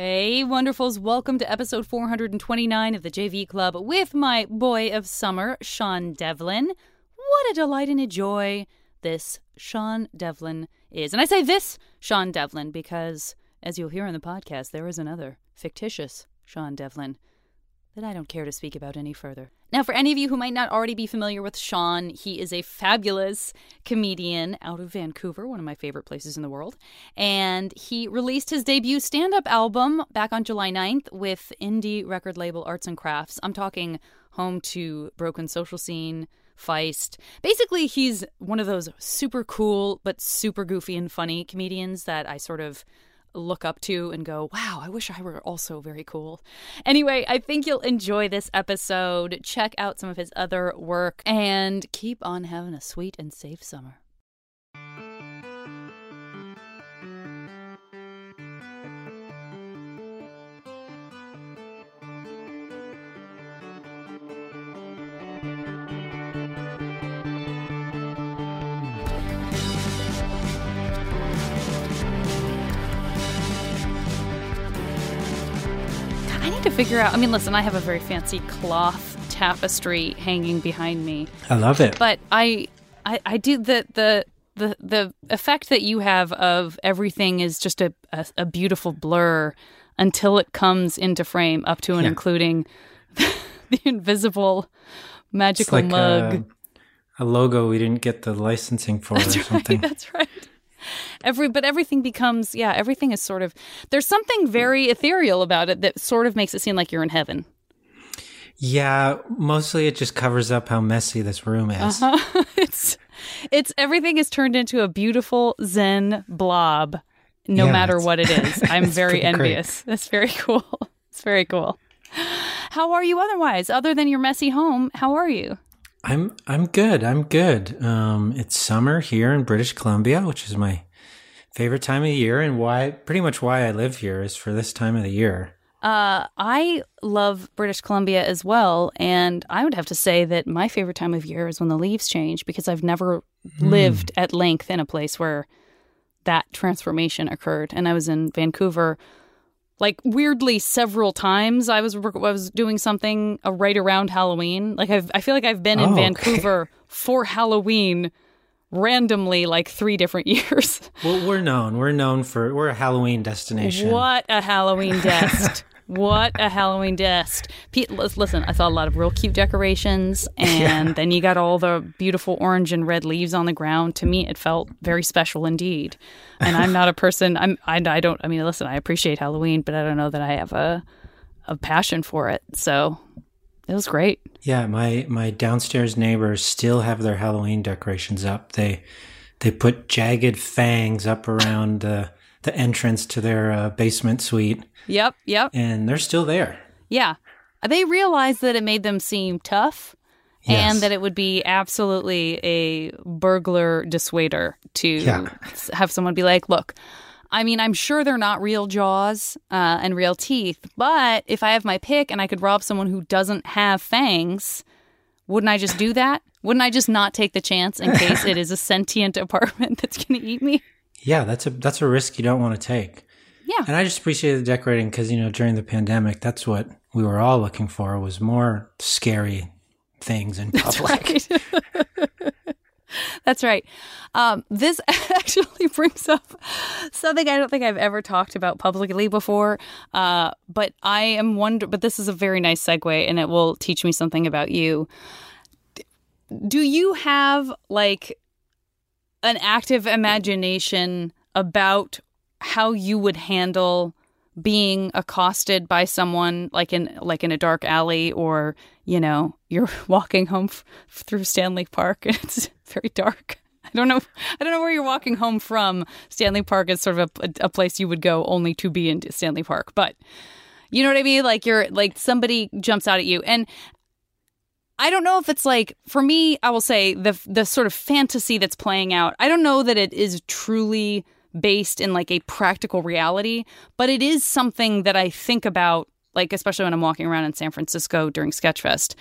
Hey, wonderfuls. Welcome to episode 429 of the JV Club with my boy of summer, Séan Devlin. What a delight and a joy this Séan Devlin is. And I say this Sean Devlin because, as you'll hear in the podcast, there is another fictitious Sean Devlin that I don't care to speak about any further. Now, for any of you who might not already be familiar with Séan, he is a fabulous comedian out of Vancouver, one of my favorite places in the world. And he released his debut stand up album back on July 9th with indie record label Arts and Crafts. I'm talking home to Broken Social Scene, Feist. Basically, he's one of those super cool but super goofy and funny comedians that I sort of look up to and go, wow, I wish I were also very cool. Anyway, I think you'll enjoy this episode. Check out some of his other work and keep on having a sweet and safe summer. Figure out. I mean, listen, I have a very fancy cloth tapestry hanging behind me, I love it. but I, I, I do the the the the effect that you have of everything is just a a, a beautiful blur until it comes into frame, up to and Yeah. including the invisible it's magical like mug. a, a logo we didn't get the licensing for or something. That's right. Every but everything becomes yeah, everything is sort of there's something very ethereal about it that sort of makes it seem like you're in heaven. Yeah, mostly it just covers up how messy this room is. Uh-huh. it's it's everything is turned into a beautiful zen blob no Yeah, matter what it is. I'm very pretty great. envious. That's very cool. It's very cool. How are you otherwise? Other than your messy home, how are you? I'm I'm good. I'm good. Um, it's summer here in British Columbia, which is my favorite time of year, and why pretty much why I live here is for this time of the year. Uh, I love British Columbia as well, and I would have to say that my favorite time of year is when the leaves change because I've never lived at length in a place where that transformation occurred. And I was in Vancouver, like weirdly several times. I was I was doing something uh, right around Halloween. Like I've, I feel like I've been in Oh, okay. Vancouver for Halloween randomly like three different years. Well, we're known. We're known for we're a Halloween destination. What a Halloween dest. what a Halloween dest. Pete, listen, I saw a lot of real cute decorations, and then you got all the beautiful orange and red leaves on the ground. To me, it felt very special indeed. And I'm not a person, I'm, I, I don't, I mean, listen, I appreciate Halloween, but I don't know that I have a, a passion for it. So it was great. Yeah, my my downstairs neighbors still have their Halloween decorations up. They they put jagged fangs up around the the entrance to their uh, basement suite, Yep, yep. and they're still there. Yeah. They realized that it made them seem tough Yes. and that it would be absolutely a burglar dissuader to Yeah. have someone be like, look, I mean, I'm sure they're not real jaws uh, and real teeth, but if I have my pick and I could rob someone who doesn't have fangs, wouldn't I just do that? Wouldn't I just not take the chance in case it is a sentient apartment that's going to eat me? Yeah, that's a that's a risk you don't want to take. Yeah. And I just appreciate the decorating because you know during the pandemic, that's what we were all looking for was more scary things in public. Right. That's right. Um, this actually brings up something I don't think I've ever talked about publicly before. Uh, but I am wonder. But this is a very nice segue, and it will teach me something about you. Do you have like an active imagination about how you would handle being accosted by someone like in like in a dark alley or you know you're walking home f- through Stanley Park and it's very dark. I don't know. I don't know where you're walking home from. Stanley Park is sort of a, a place you would go only to be in Stanley Park, but you know what I mean. Like you're like somebody jumps out at you, and I don't know if it's like for me. I will say the the sort of fantasy that's playing out. I don't know that it is truly based in like a practical reality, but it is something that I think about. Like especially when I'm walking around in San Francisco during Sketchfest,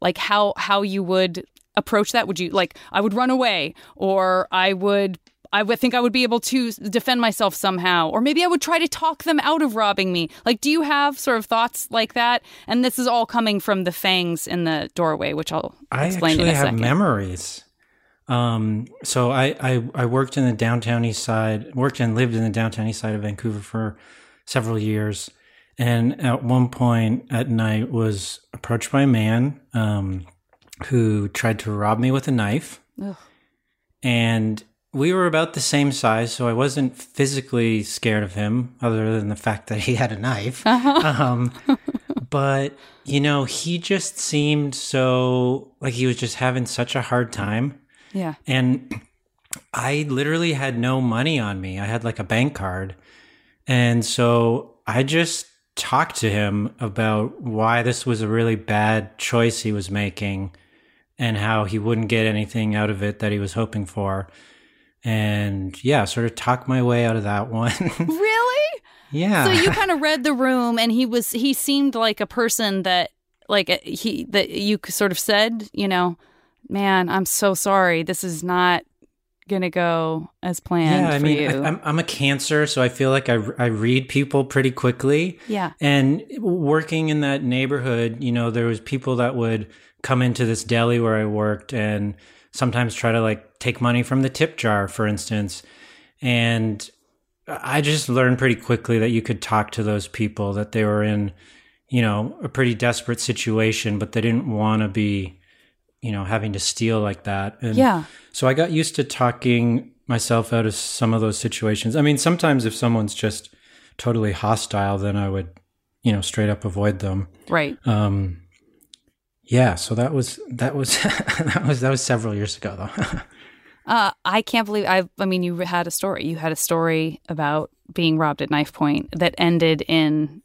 like how how you would approach that. Would you like I would run away or I would I would think I would be able to defend myself somehow, or maybe I would try to talk them out of robbing me. Like, do you have sort of thoughts like that? And this is all coming from the fangs in the doorway, which I'll I explain actually in a have second. memories. Um, so I, I I worked in the downtown east side, worked and lived in the downtown east side of Vancouver for several years, and at one point at night was approached by a man um, who tried to rob me with a knife, Ugh. and we were about the same size, so I wasn't physically scared of him, other than the fact that he had a knife. um, but you know, he just seemed so like he was just having such a hard time. Yeah. And I literally had no money on me. I had like a bank card. And so I just talked to him about why this was a really bad choice he was making and how he wouldn't get anything out of it that he was hoping for. And yeah, sort of talk my way out of that one. Really? yeah. So you kind of read the room, and he was he seemed like a person that like uh, he that you sort of said, you know, man, I'm so sorry. This is not gonna go as planned yeah, I for mean, you. I, I'm, I'm a cancer, so I feel like I, I read people pretty quickly. yeah. And working in that neighborhood, you know, there was people that would come into this deli where I worked and sometimes try to like take money from the tip jar, for instance. And I just learned pretty quickly that you could talk to those people that they were in, you know, a pretty desperate situation, but they didn't want to be, you know, having to steal like that. And Yeah. so I got used to talking myself out of some of those situations. I mean, sometimes if someone's just totally hostile, then I would, you know, straight up avoid them. Right. Um, yeah. So that was that was that was that was several years ago, though. Uh, I can't believe I. I mean, you had a story. You had a story about being robbed at knife point that ended in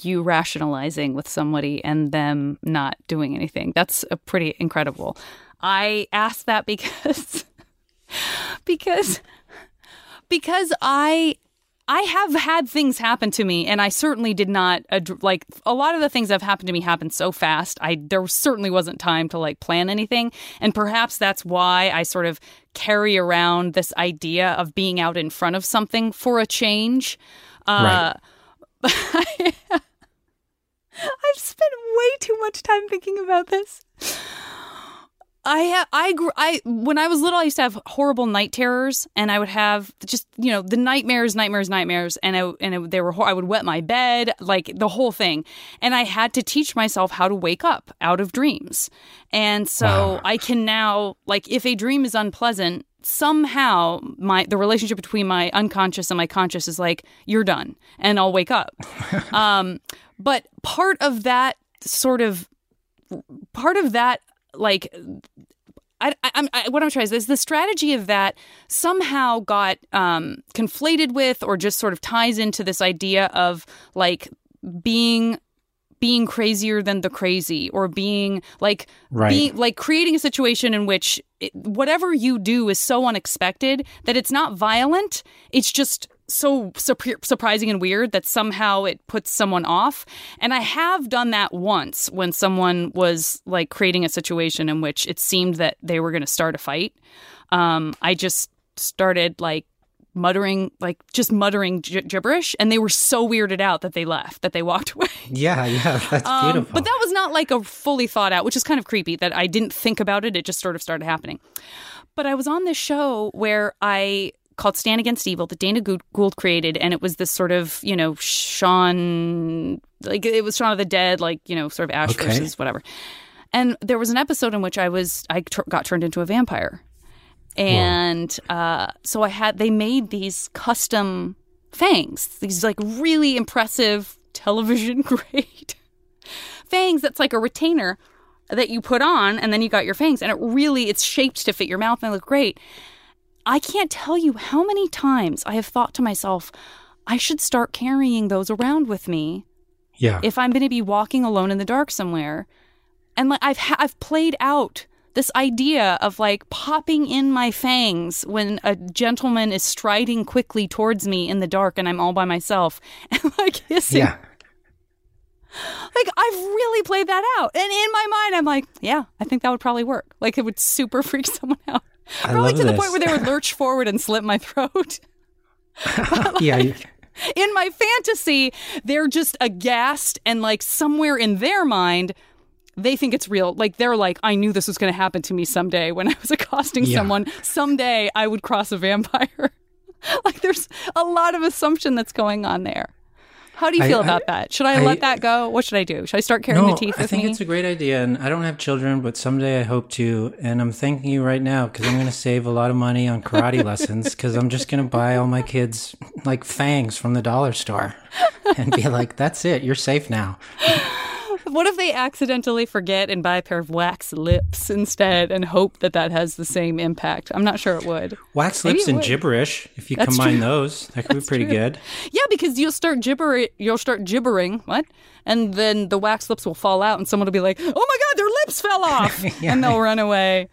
you rationalizing with somebody and them not doing anything. That's a pretty incredible. I asked that because because because I I have had things happen to me, and I certainly did not like a lot of the things that have happened to me happened so fast. I there certainly wasn't time to like plan anything, and perhaps that's why I sort of carry around this idea of being out in front of something for a change. Uh, I've spent way too much time thinking about this. I ha- I gr- I when I was little, I used to have horrible night terrors, and I would have just you know the nightmares, nightmares, nightmares, and I and it, they were I would wet my bed, like the whole thing, and I had to teach myself how to wake up out of dreams, and so Wow. I can now like if a dream is unpleasant, somehow my the relationship between my unconscious and my conscious is like you're done, and I'll wake up. um, but part of that sort of part of that like I, I, I'm what I'm trying to say is the strategy of that somehow got um, conflated with, or just sort of ties into this idea of like being being crazier than the crazy, or being like Right. being like creating a situation in which it, whatever you do is so unexpected that it's not violent. It's just so surp- surprising and weird that somehow it puts someone off. And I have done that once when someone was like creating a situation in which it seemed that they were going to start a fight. Um, I just started like muttering, like just muttering gi- gibberish, and they were so weirded out that they left, that they walked away. yeah, yeah, that's Um, beautiful. but that was not like a fully thought out, which is kind of creepy that I didn't think about it. It just sort of started happening. But I was on this show where I called Stan Against Evil that Dana Gould created, and it was this sort of you know Shaun, like it was Shaun of the Dead, like you know sort of Ash Okay. versus whatever. And there was an episode in which I was I got turned into a vampire, and uh, so I had they made these custom fangs, these like really impressive television grade fangs. That's like a retainer that you put on, and then you got your fangs, and it really it's shaped to fit your mouth and they look great. I can't tell you how many times I have thought to myself, I should start carrying those around with me yeah, if I'm going to be walking alone in the dark somewhere. And like I've ha- I've played out this idea of like popping in my fangs when a gentleman is striding quickly towards me in the dark and I'm all by myself and like hissing. yeah. Like I've really played that out. And in my mind I'm like, yeah, I think that would probably work. Like it would super freak someone out. I Probably to the point where they would lurch forward and slit my throat. yeah, you- in my fantasy, they're just aghast and like somewhere in their mind, they think it's real. Like they're like, I knew this was going to happen to me someday when I was accosting Yeah. someone. Someday I would cross a vampire. like there's a lot of assumption that's going on there. How do you feel I- about that? Should I, I- let that go? What should I do? Should I start carrying no, the teeth I think me? it's a great idea, and I don't have children, but someday I hope to. And I'm thanking you right now because I'm going to save a lot of money on karate lessons because I'm just going to buy all my kids like fangs from the dollar store and be like, "That's it, you're safe now." What if they accidentally forget and buy a pair of wax lips instead and hope that that has the same impact? I'm not sure it would. Wax Maybe lips and would. gibberish. If you That's combine true. those, that could be pretty true. good. Yeah, because you'll start gibber you'll start gibbering, what? And then the wax lips will fall out and someone will be like, "Oh my god, their lips fell off." Yeah. And they'll run away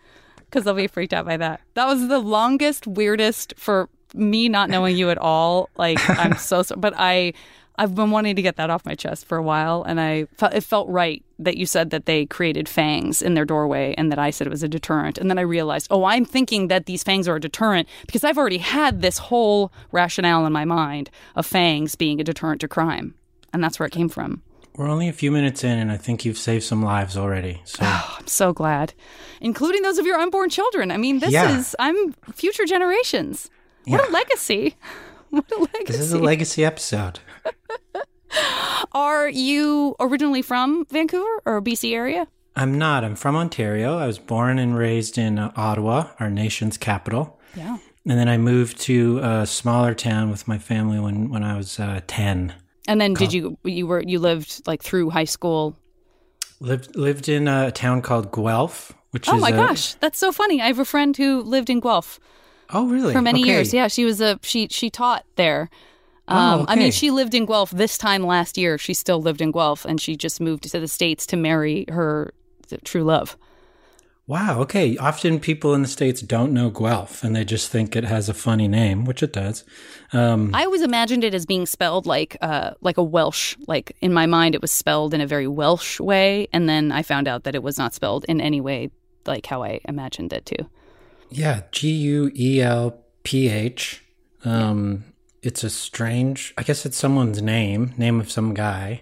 cuz they'll be freaked out by that. That was the longest weirdest for me not knowing you at all. Like I'm so sorry, but I I've been wanting to get that off my chest for a while and I fe- it felt right that you said that they created fangs in their doorway and that I said it was a deterrent. And then I realized, "Oh, I'm thinking that these fangs are a deterrent because I've already had this whole rationale in my mind of fangs being a deterrent to crime." And that's where it came from. We're only a few minutes in, and I think you've saved some lives already. So I'm so glad, including those of your unborn children. I mean, this Yeah. is I'm future generations. What a legacy! What a legacy! this is a legacy episode. Are you originally from Vancouver or BC area? I'm not. I'm from Ontario. I was born and raised in uh, Ottawa, our nation's capital. Yeah. And then I moved to a smaller town with my family when, when I was uh, 10. And then did you you were you lived like through high school? Lived lived in a town called Guelph, which is Oh my a- gosh, that's so funny. I have a friend who lived in Guelph Oh, really? for many Okay. years. Yeah, she was a she she taught there. Oh, Um, I mean, she lived in Guelph this time last year. She still lived in Guelph, and she just moved to the states to marry her true love. Wow. Okay. Often people in the States don't know Guelph and they just think it has a funny name, which it does. Um, I always imagined it as being spelled like uh, like a Welsh. Like in my mind, it was spelled in a very Welsh way, and then I found out that it was not spelled in any way like how I imagined it to. yeah. G U E L P H. Um, it's a strange, I guess it's someone's name, name of some guy.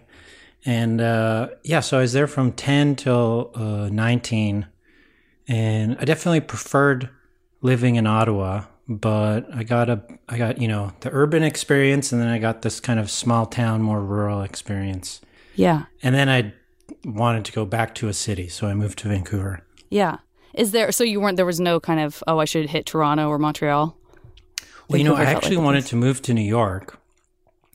And uh, yeah, so I was there from 10 till uh, 19. And I definitely preferred living in Ottawa, but I got a, I got, you know, the urban experience and then I got this kind of small town, more rural experience. Yeah, And then I wanted to go back to a city, so I moved to Vancouver. yeah. Is there so you weren't there was no kind of oh I should hit Toronto or Montreal? Well, you know, I actually like wanted to move to New York.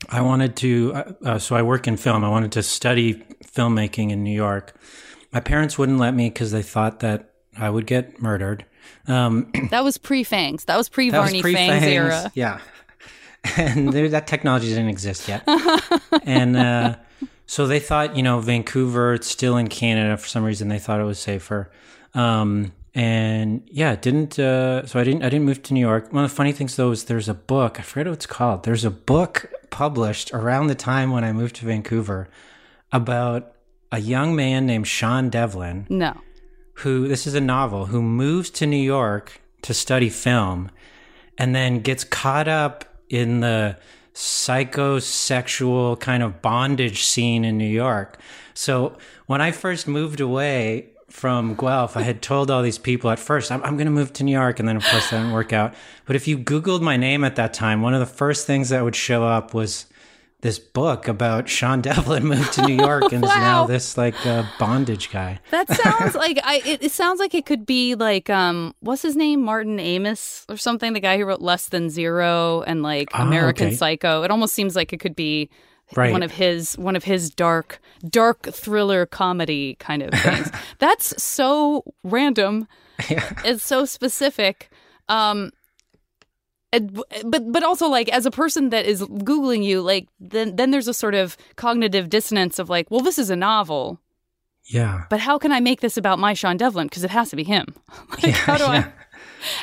I wanted to, uh, uh, so I work in film. I wanted to study filmmaking in New York. My parents wouldn't let me because they thought that I would get murdered. Um, That was pre Fangs. That was pre Varney Fangs era. Yeah. And there, that technology didn't exist yet. and uh, so they thought, you know, Vancouver, it's still in Canada for some reason. They thought it was safer. Um, and yeah, didn't. Uh, so I didn't. I didn't move to New York. One of the funny things though is there's a book. I forget what it's called. There's a book published around the time when I moved to Vancouver about a young man named Sean Devlin No. who this is a novel who moves to New York to study film and then gets caught up in the psychosexual kind of bondage scene in New York. So when I first moved away from Guelph, I had told all these people at first, I'm, I'm going to move to New York. And then, of course, that didn't work out. But if you Googled my name at that time, one of the first things that would show up was this book about Sean Devlin moved to New York and is now this like uh, bondage guy. That sounds like I. It, it sounds like it could be like um, what's his name, Martin Amis or something. The guy who wrote Less Than Zero and like Oh, American okay. Psycho. It almost seems like it could be Right. one of his one of his dark dark thriller comedy kind of things. That's so random. It's so specific. Um, but but also like as a person that is googling you, like then then there's a sort of cognitive dissonance of like, well, this is a novel Yeah. but how can I make this about my Sean Devlin? Because it has to be him. like, Yeah, how do yeah. I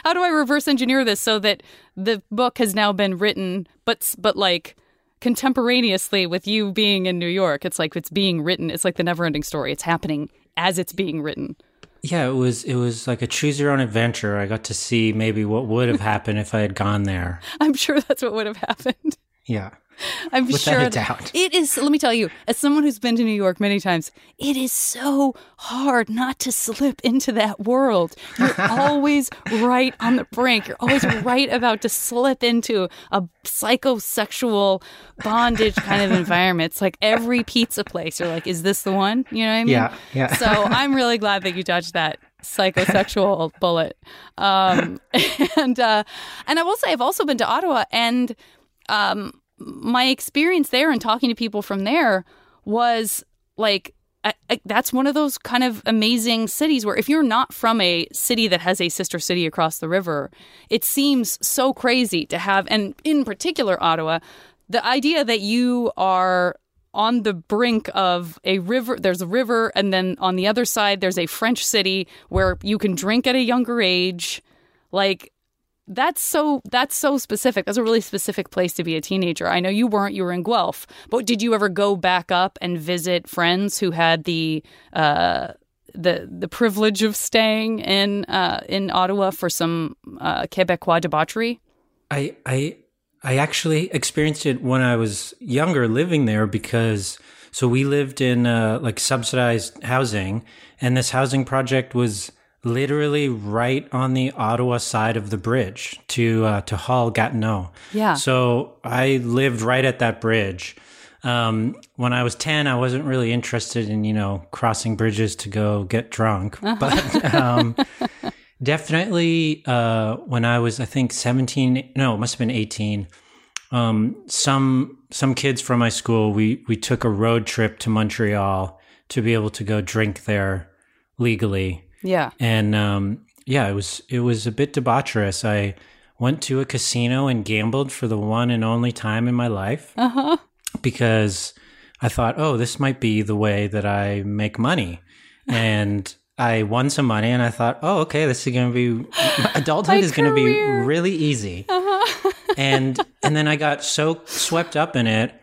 how do I reverse engineer this so that the book has now been written, but but like contemporaneously with you being in New York? It's like it's being written. It's like the never ending story. It's happening as it's being written. yeah, it was it was like a choose your own adventure. I got to see maybe what would have happened if I had gone there. I'm sure that's what would have happened. Yeah. I'm Without sure a doubt. it is. Let me tell you, as someone who's been to New York many times, it is so hard not to slip into that world. You're always right on the brink. You're always right about to slip into a psychosexual bondage kind of environment. It's like every pizza place. You're like, is this the one? You know what I mean? Yeah, yeah. So I'm really glad that you dodged that psychosexual bullet. Um, and uh, and I will say, I've also been to Ottawa and um, my experience there and talking to people from there was like I, I, that's one of those kind of amazing cities where if you're not from a city that has a sister city across the river, it seems so crazy to have, and in particular Ottawa, the idea that you are on the brink of a river there's a river and then on the other side there's a french city where you can drink at a younger age. Like that's so that's so specific. That's a really specific place to be a teenager. I know you weren't. You were in Guelph, but did you ever go back up and visit friends who had the uh, the the privilege of staying in uh, in Ottawa for some uh, Quebecois debauchery? I I I actually experienced it when I was younger, living there because so we lived in uh, like subsidized housing, and this housing project was literally right on the Ottawa side of the bridge to uh, to Hull Gatineau. Yeah. So I lived right at that bridge. Um, when I was ten, I wasn't really interested in you know crossing bridges to go get drunk, but um, definitely uh, when I was I think seventeen, no, it must have been eighteen. Um, some some kids from my school we we took a road trip to Montreal to be able to go drink there legally Yeah. and um, yeah, it was it was a bit debaucherous. I went to a casino and gambled for the one and only time in my life Uh-huh. because I thought, oh, this might be the way that I make money, and I won some money, and I thought, oh, okay, this is going to be adulthood is going to be really easy, and and then I got so swept up in it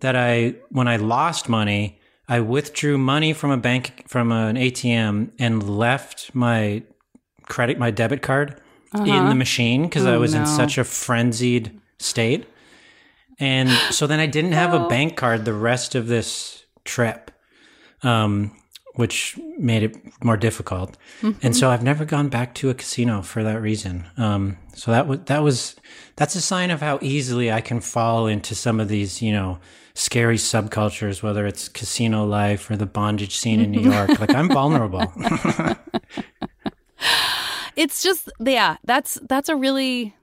that I when I lost money. I withdrew money from a bank from an ATM and left my credit my debit card in the machine because I Oh, was in such a frenzied state. And so then I didn't have a bank card the rest of this trip, um, which made it more difficult. And so I've never gone back to a casino for that reason. Um, so that was that was that's a sign of how easily I can fall into some of these, you know, scary subcultures, whether it's casino life or the bondage scene in New York. like I'm vulnerable. It's just yeah, that's that's a really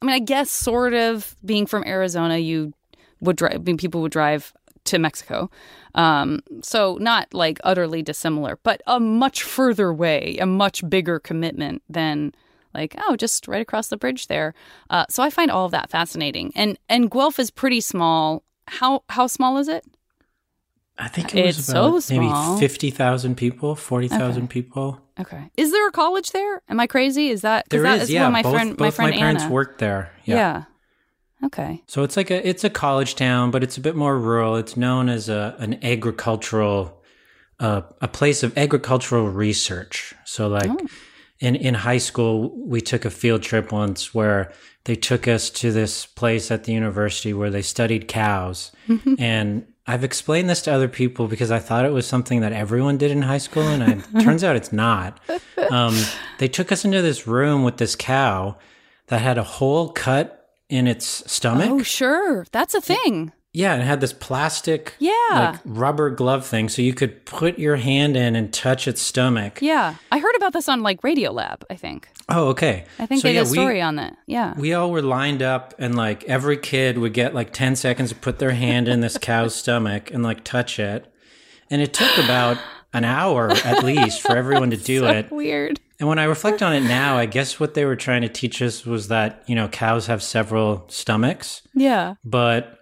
I mean, I guess sort of being from Arizona, you would drive I mean, people would drive to Mexico. Um, so not like utterly dissimilar, but a much further way, a much bigger commitment than like, oh, just right across the bridge there. Uh, so I find all of that fascinating. And and Guelph is pretty small. How how small is it? I think it was It's about so small. maybe fifty thousand people, forty thousand people. Okay. Is there a college there? Am I crazy? Is that There that is, is yeah. my both friend both my friend parents Anna. worked there. Yeah. Yeah. Okay. So it's like a it's a college town, but it's a bit more rural. It's known as a an agricultural uh, a place of agricultural research. So like Oh. in in high school, we took a field trip once where they took us to this place at the university where they studied cows. and I've explained this to other people because I thought it was something that everyone did in high school, and it turns out it's not. Um, they took us into this room with this cow that had a hole cut in its stomach. Oh, sure. That's a thing. Yeah, and it had this plastic, Yeah. like rubber glove thing, so you could put your hand in and touch its stomach. Yeah. I heard about this on like Radiolab, I think. Oh, okay. I think so, they yeah, did a story on that. Yeah. We, we all were lined up, and like every kid would get like ten seconds to put their hand in this cow's stomach and like touch it, and it took about an hour at least for everyone to do it. Weird. And when I reflect on it now, I guess what they were trying to teach us was that you know cows have several stomachs. Yeah. but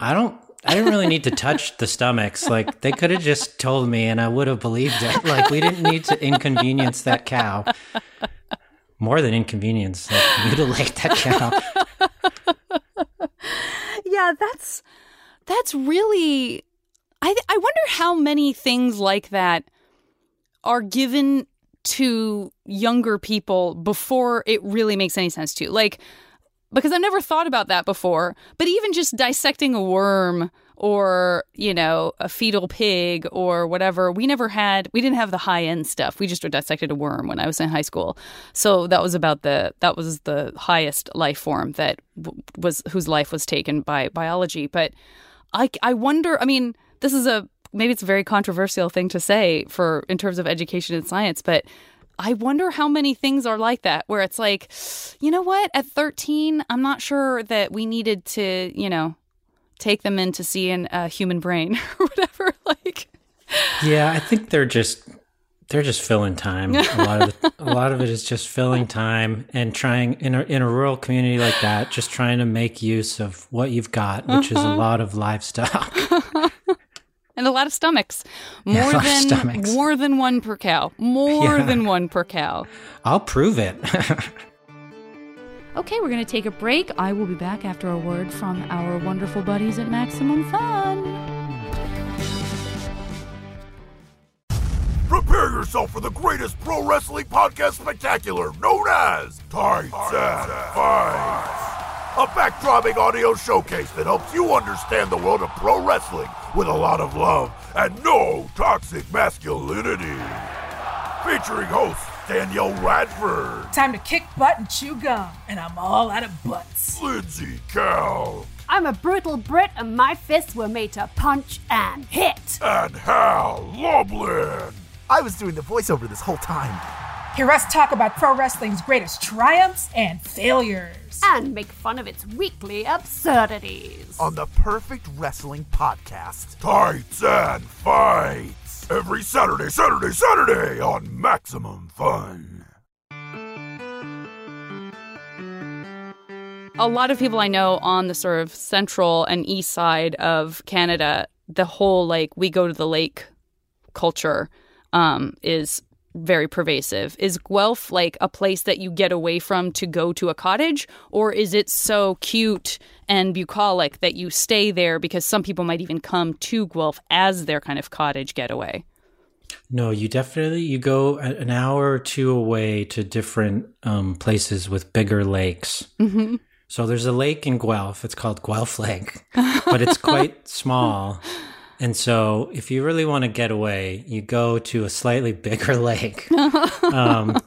I don't. I didn't really need to touch the stomachs. Like they could have just told me, and I would have believed it. Like we didn't need to inconvenience that cow. More than inconvenience, like mutilate that cow. Yeah, that's that's really I I wonder how many things like that are given to younger people before it really makes any sense to. Like, because I've never thought about that before, but even just dissecting a worm or, you know, a fetal pig or whatever, we never had, we didn't have the high end stuff. We just dissected a worm when I was in high school. So that was about the, that was the highest life form that was, whose life was taken by biology. But I, I wonder, I mean, this is a, maybe it's a very controversial thing to say for in terms of education and science, but I wonder how many things are like that where it's like, you know what, at 13, I'm not sure that we needed to, you know, take them in to see a human brain or whatever like Yeah, I think they're just they're just filling time. A lot of it, a lot of it is just filling time and trying in a in a rural community like that, just trying to make use of what you've got, which uh-huh. is a lot of livestock. and a lot of stomachs. More yeah, than stomachs. more than one per cow. More yeah. than one per cow. I'll prove it. okay, we're going to take a break. I will be back after a word from our wonderful buddies at Maximum Fun. Prepare yourself for the greatest pro wrestling podcast spectacular known as Tights and Fights. A backdropping audio showcase that helps you understand the world of pro wrestling with a lot of love and no toxic masculinity. Featuring host Danielle Radford. Time to kick butt and chew gum, and I'm all out of butts. Lindsey Kelk. I'm a brutal Brit, and my fists were made to punch and hit. And Hal Lublin. I was doing the voiceover this whole time. Hear us talk about pro wrestling's greatest triumphs and failures and make fun of its weekly absurdities. On the Perfect Wrestling Podcast. Tights and Fights. Every Saturday, Saturday, Saturday on Maximum Fun. A lot of people I know on the sort of central and east side of Canada, the whole like we go to the lake culture um, is very pervasive. Is Guelph like a place that you get away from to go to a cottage, or is it so cute and bucolic that you stay there because some people might even come to Guelph as their kind of cottage getaway? No, you definitely you go an hour or two away to different um, places with bigger lakes. Mm-hmm. So there's a lake in Guelph. It's called Guelph Lake, but it's quite small. And so, if you really want to get away, you go to a slightly bigger lake. um,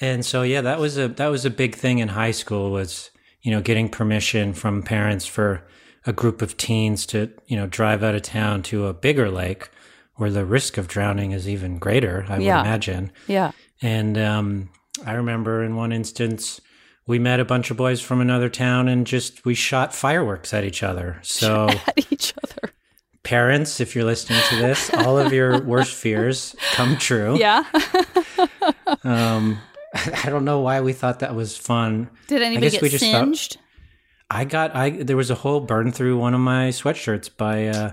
and so, yeah, that was a that was a big thing in high school was you know getting permission from parents for a group of teens to you know drive out of town to a bigger lake where the risk of drowning is even greater. I yeah. would imagine. Yeah. And um, I remember in one instance we met a bunch of boys from another town and just we shot fireworks at each other. So at each other parents, if you're listening to this, all of your worst fears come true. Yeah. um, I don't know why we thought that was fun. Did anybody get we singed? Thought, I got I there was a hole burned through one of my sweatshirts by uh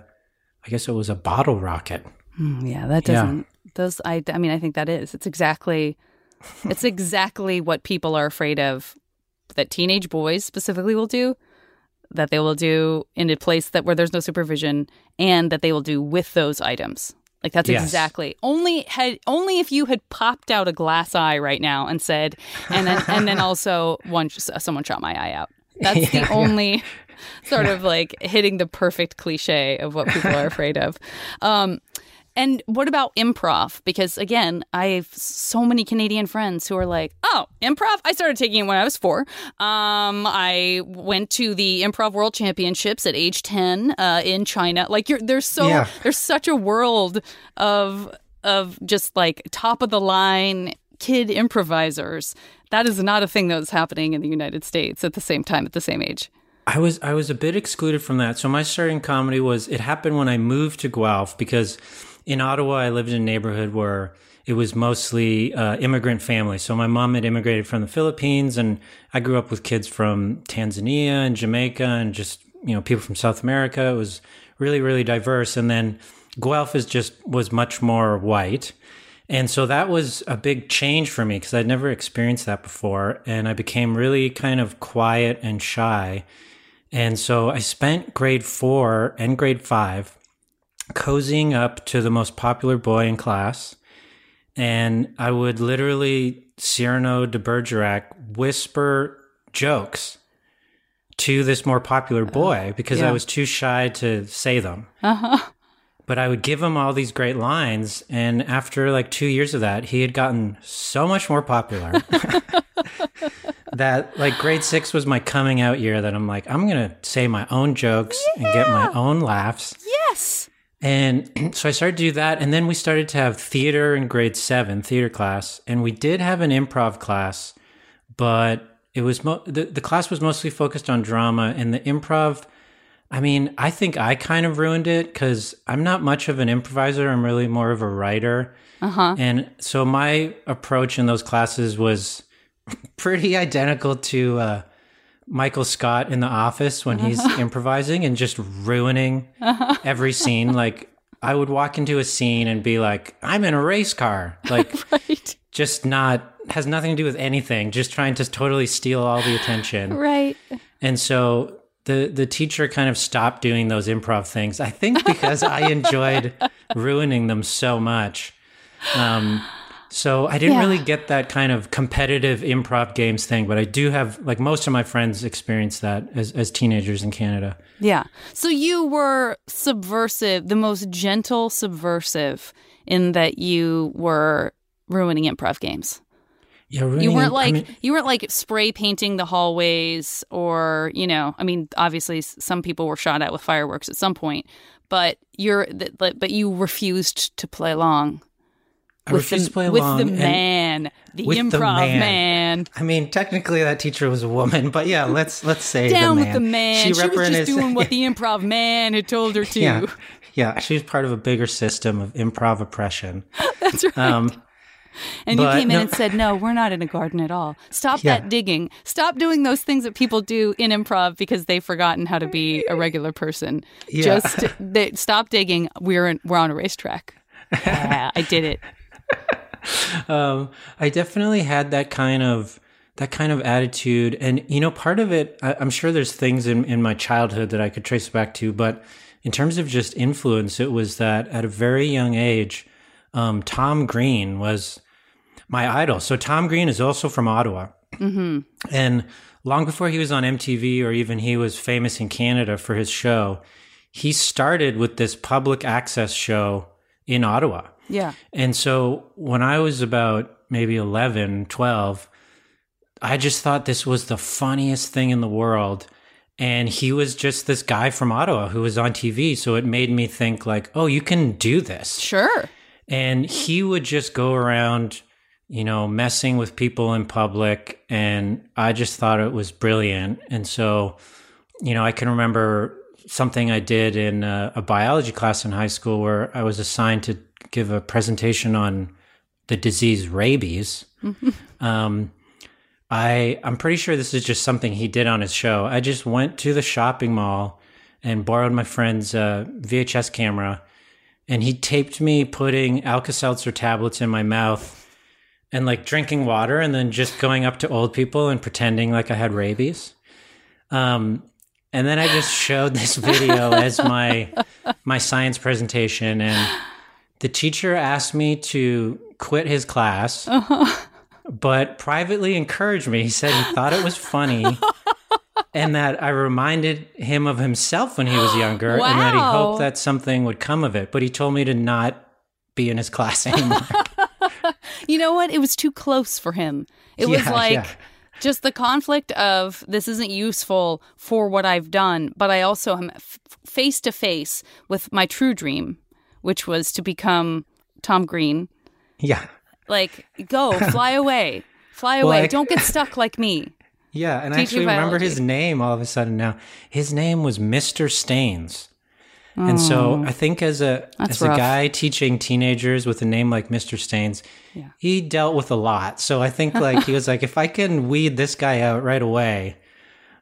I guess it was a bottle rocket. Mm, yeah, that doesn't yeah. those I I mean I think that is. It's exactly it's exactly what people are afraid of that teenage boys specifically will do that they will do in a place that where there's no supervision and that they will do with those items. Like that's yes. exactly only had only if you had popped out a glass eye right now and said, and then and then also one someone shot my eye out. That's yeah, the only yeah. sort yeah. of like hitting the perfect cliche of what people are afraid of. Um, and what about improv? Because again, I have so many Canadian friends who are like, "Oh, improv! I started taking it when I was four. Um, I went to the Improv World Championships at age ten uh, in China. Like, you're there's so yeah. there's such a world of of just like top of the line kid improvisers. That is not a thing that was happening in the United States at the same time at the same age. I was I was a bit excluded from that. So my starting comedy was it happened when I moved to Guelph because in Ottawa, I lived in a neighborhood where it was mostly uh, immigrant families. So my mom had immigrated from the Philippines, and I grew up with kids from Tanzania and Jamaica, and just you know people from South America. It was really really diverse. And then Guelph is just was much more white. And so that was a big change for me because I'd never experienced that before. And I became really kind of quiet and shy. And so I spent grade four and grade five cozying up to the most popular boy in class and I would literally Cyrano de Bergerac whisper jokes to this more popular boy because I was too shy to say them. Uh-huh. But I would give him all these great lines, and after like two years of that, he had gotten so much more popular that like grade six was my coming out year. That I'm like, I'm gonna say my own jokes and get my own laughs. Yes. And so I started to do that. And then we started to have theater in grade seven, theater class. And we did have an improv class, but it was mo- the, the class was mostly focused on drama. And the improv, I mean, I think I kind of ruined it because I'm not much of an improviser. I'm really more of a writer. Uh-huh. And so my approach in those classes was pretty identical to uh, Michael Scott in The Office when he's improvising and just ruining every scene. Like I would walk into a scene and be like, "I'm in a race car," like Right. just not has nothing to do with anything. Just trying to totally steal all the attention. Right. And so the the teacher kind of stopped doing those improv things. I think because I enjoyed ruining them so much. Um, so I didn't Yeah. really get that kind of competitive improv games thing, but I do have like most of my friends experienced that as as teenagers in Canada. Yeah. So you were subversive, the most gentle subversive in that you were ruining improv games. Yeah, ruining You weren't I like mean- you weren't like spray painting the hallways or, you know, I mean, obviously some people were shot at with fireworks at some point, but you're but but you refused to play along I with the, to play with along. the man, the with the improv man. man. I mean, technically that teacher was a woman, but yeah, let's let's say Down the with the man. She, was just doing what the improv man had told her to. yeah, yeah. She was part of a bigger system of improv oppression. That's right. Um, And you came in no- and said, "No, we're not in a garden at all. Stop Yeah. that digging. Stop doing those things that people do in improv because they've forgotten how to be a regular person. Yeah. Just they, stop digging. We're in, we're on a racetrack. Yeah, I did it. um, I definitely had that kind of that kind of attitude, and you know, part of it, I, I'm sure there's things in in my childhood that I could trace back to, but in terms of just influence, it was that at a very young age, um, Tom Green was my idol. So Tom Green is also from Ottawa, and long before he was on MTV or even he was famous in Canada for his show, he started with this public access show in Ottawa. Yeah. And so when I was about maybe 11, 12, I just thought this was the funniest thing in the world. And he was just this guy from Ottawa who was on TV. So it made me think, like, oh, you can do this. Sure. And he would just go around, you know, messing with people in public. And I just thought it was brilliant. And so, you know, I can remember something I did in a, a biology class in high school where I was assigned to give a presentation on the disease rabies. um, I I'm pretty sure this is just something he did on his show. I just went to the shopping mall and borrowed my friend's uh, VHS camera, and he taped me putting Alka-Seltzer tablets in my mouth and like drinking water, and then just going up to old people and pretending like I had rabies. Um, and then I just showed this video as my my science presentation, and the teacher asked me to quit his class uh-huh. but privately encouraged me. He said he thought it was funny and that I reminded him of himself when he was younger and that he hoped that something would come of it. But he told me to not be in his class anymore. You know what? It was too close for him. It was like yeah. just the conflict of this isn't useful for what I've done, but I also am face to face with my true dream, which was to become Tom Green. yeah. Like, go, fly away, fly Well, away. I- Don't get stuck like me. Yeah. And I actually remember his name all of a sudden now. His name was Mr. Staines. And so I think as a as a guy teaching teenagers with a name like Mr. Staines, Yeah. he dealt with a lot. So I think like he was like, if I can weed this guy out right away,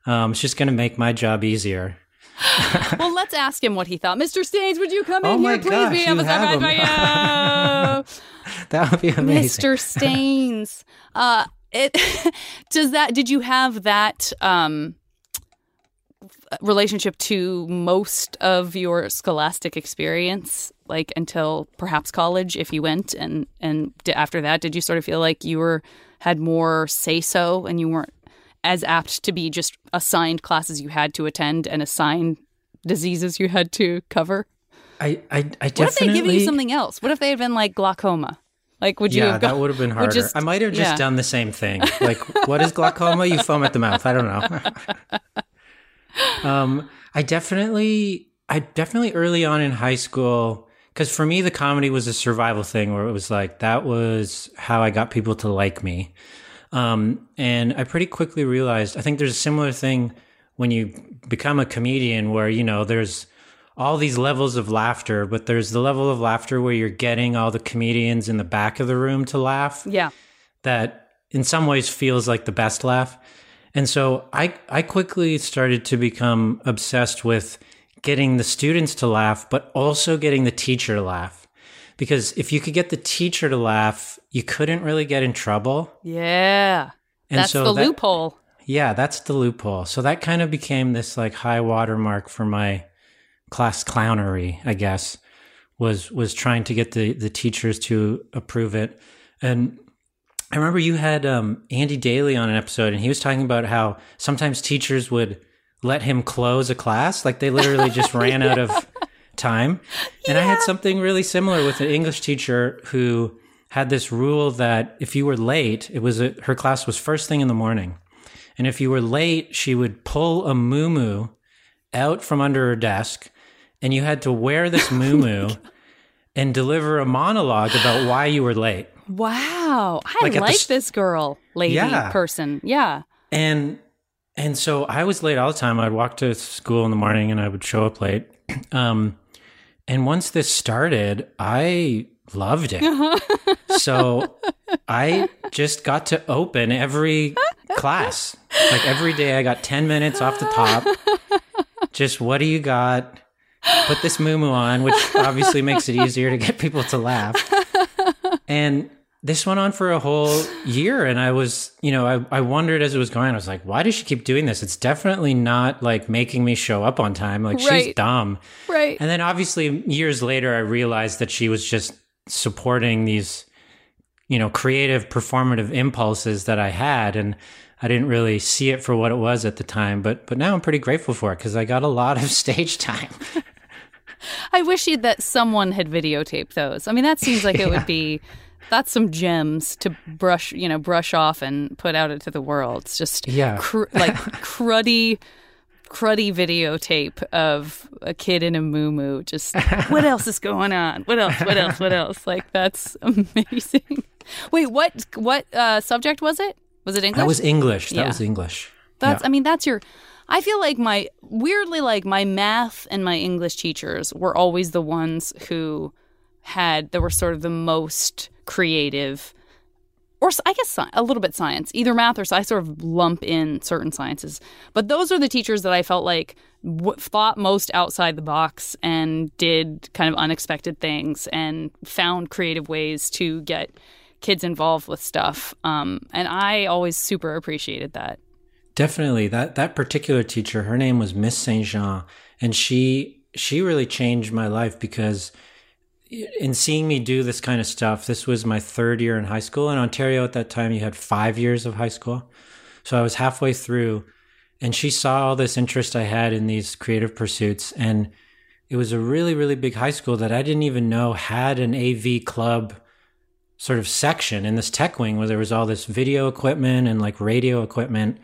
um, it's just going to make my job easier. Well, let's ask him what he thought. Mr. Staines, would you come Oh in here, please? gosh, be have you. That would be amazing. Mr. Staines. Uh, it does that. Did you have that um, relationship to most of your scholastic experience? like until perhaps college if you went and and after that did you sort of feel like you were had more say so and you weren't as apt to be just assigned classes you had to attend and assigned diseases you had to cover? I, I, I What if they given you something else? What if they had been like glaucoma? Like, would you yeah, have that would have been harder. just- I might have just yeah. done the same thing. Like, what is glaucoma? You foam at the mouth. I don't know. um, I definitely, I definitely early on in high school, because for me the comedy was a survival thing, where it was like that was how I got people to like me. Um, and I pretty quickly realized I think there's a similar thing when you become a comedian, where you know there's all these levels of laughter, but there's the level of laughter where you're getting all the comedians in the back of the room to laugh Yeah. that in some ways feels like the best laugh. And so I I quickly started to become obsessed with getting the students to laugh, but also getting the teacher to laugh. Because if you could get the teacher to laugh, you couldn't really get in trouble. Yeah. And That's so the that- loophole. Yeah, that's the loophole. So that kind of became this like high watermark for my class clownery, I guess, was was trying to get the the teachers to approve it. And I remember you had um, Andy Daly on an episode, and he was talking about how sometimes teachers would let him close a class, like they literally just ran out of time. And I had something really similar with an English teacher who had this rule that if you were late, it was a, her class was first thing in the morning. And if you were late, she would pull a moo out from under her desk, and you had to wear this moo and deliver a monologue about why you were late. Wow. I Like at the this girl, lady, Yeah. person. Yeah. And and so I was late all the time. I'd walk to school in the morning and I would show up late. Um, and once this started, I loved it. Uh-huh. so I just got to open every class. Like every day, I got 10 minutes off the top. Just what do you got? Put this moo on, which obviously makes it easier to get people to laugh. And this went on for a whole year. And I was, you know, I, I wondered as it was going, I was like, why does she keep doing this? It's definitely not like making me show up on time. Like she's dumb. Right. And then obviously years later, I realized that she was just supporting these, you know, creative performative impulses that I had. And I didn't really see it for what it was at the time, but but now I'm pretty grateful for it because I got a lot of stage time. I wish that someone had videotaped those. I mean, that seems like it would be. That's some gems to brush, you know, brush off and put out into the world. It's just Yeah. cr- like cruddy, cruddy videotape of a kid in a moo Just what else is going on? What else? What else? What else? Like that's amazing. Wait, what? What uh, subject was it? Was it English? That was English. That Yeah. was English. That's Yeah. I mean that's your I feel like my weirdly like my math and my English teachers were always the ones who had that were sort of the most creative or I guess a little bit science, either math or I sort of lump in certain sciences. But those are the teachers that I felt like w- thought most outside the box and did kind of unexpected things and found creative ways to get kids involved with stuff. Um, and I always super appreciated that. Definitely. That that particular teacher, her name was Miss Saint Jean, and she she really changed my life because in seeing me do this kind of stuff, this was my third year in high school. In Ontario at that time, you had five years of high school. So I was halfway through, and she saw all this interest I had in these creative pursuits. And it was a really, really big high school that I didn't even know had an AV club sort of section in this tech wing where there was all this video equipment and like radio equipment.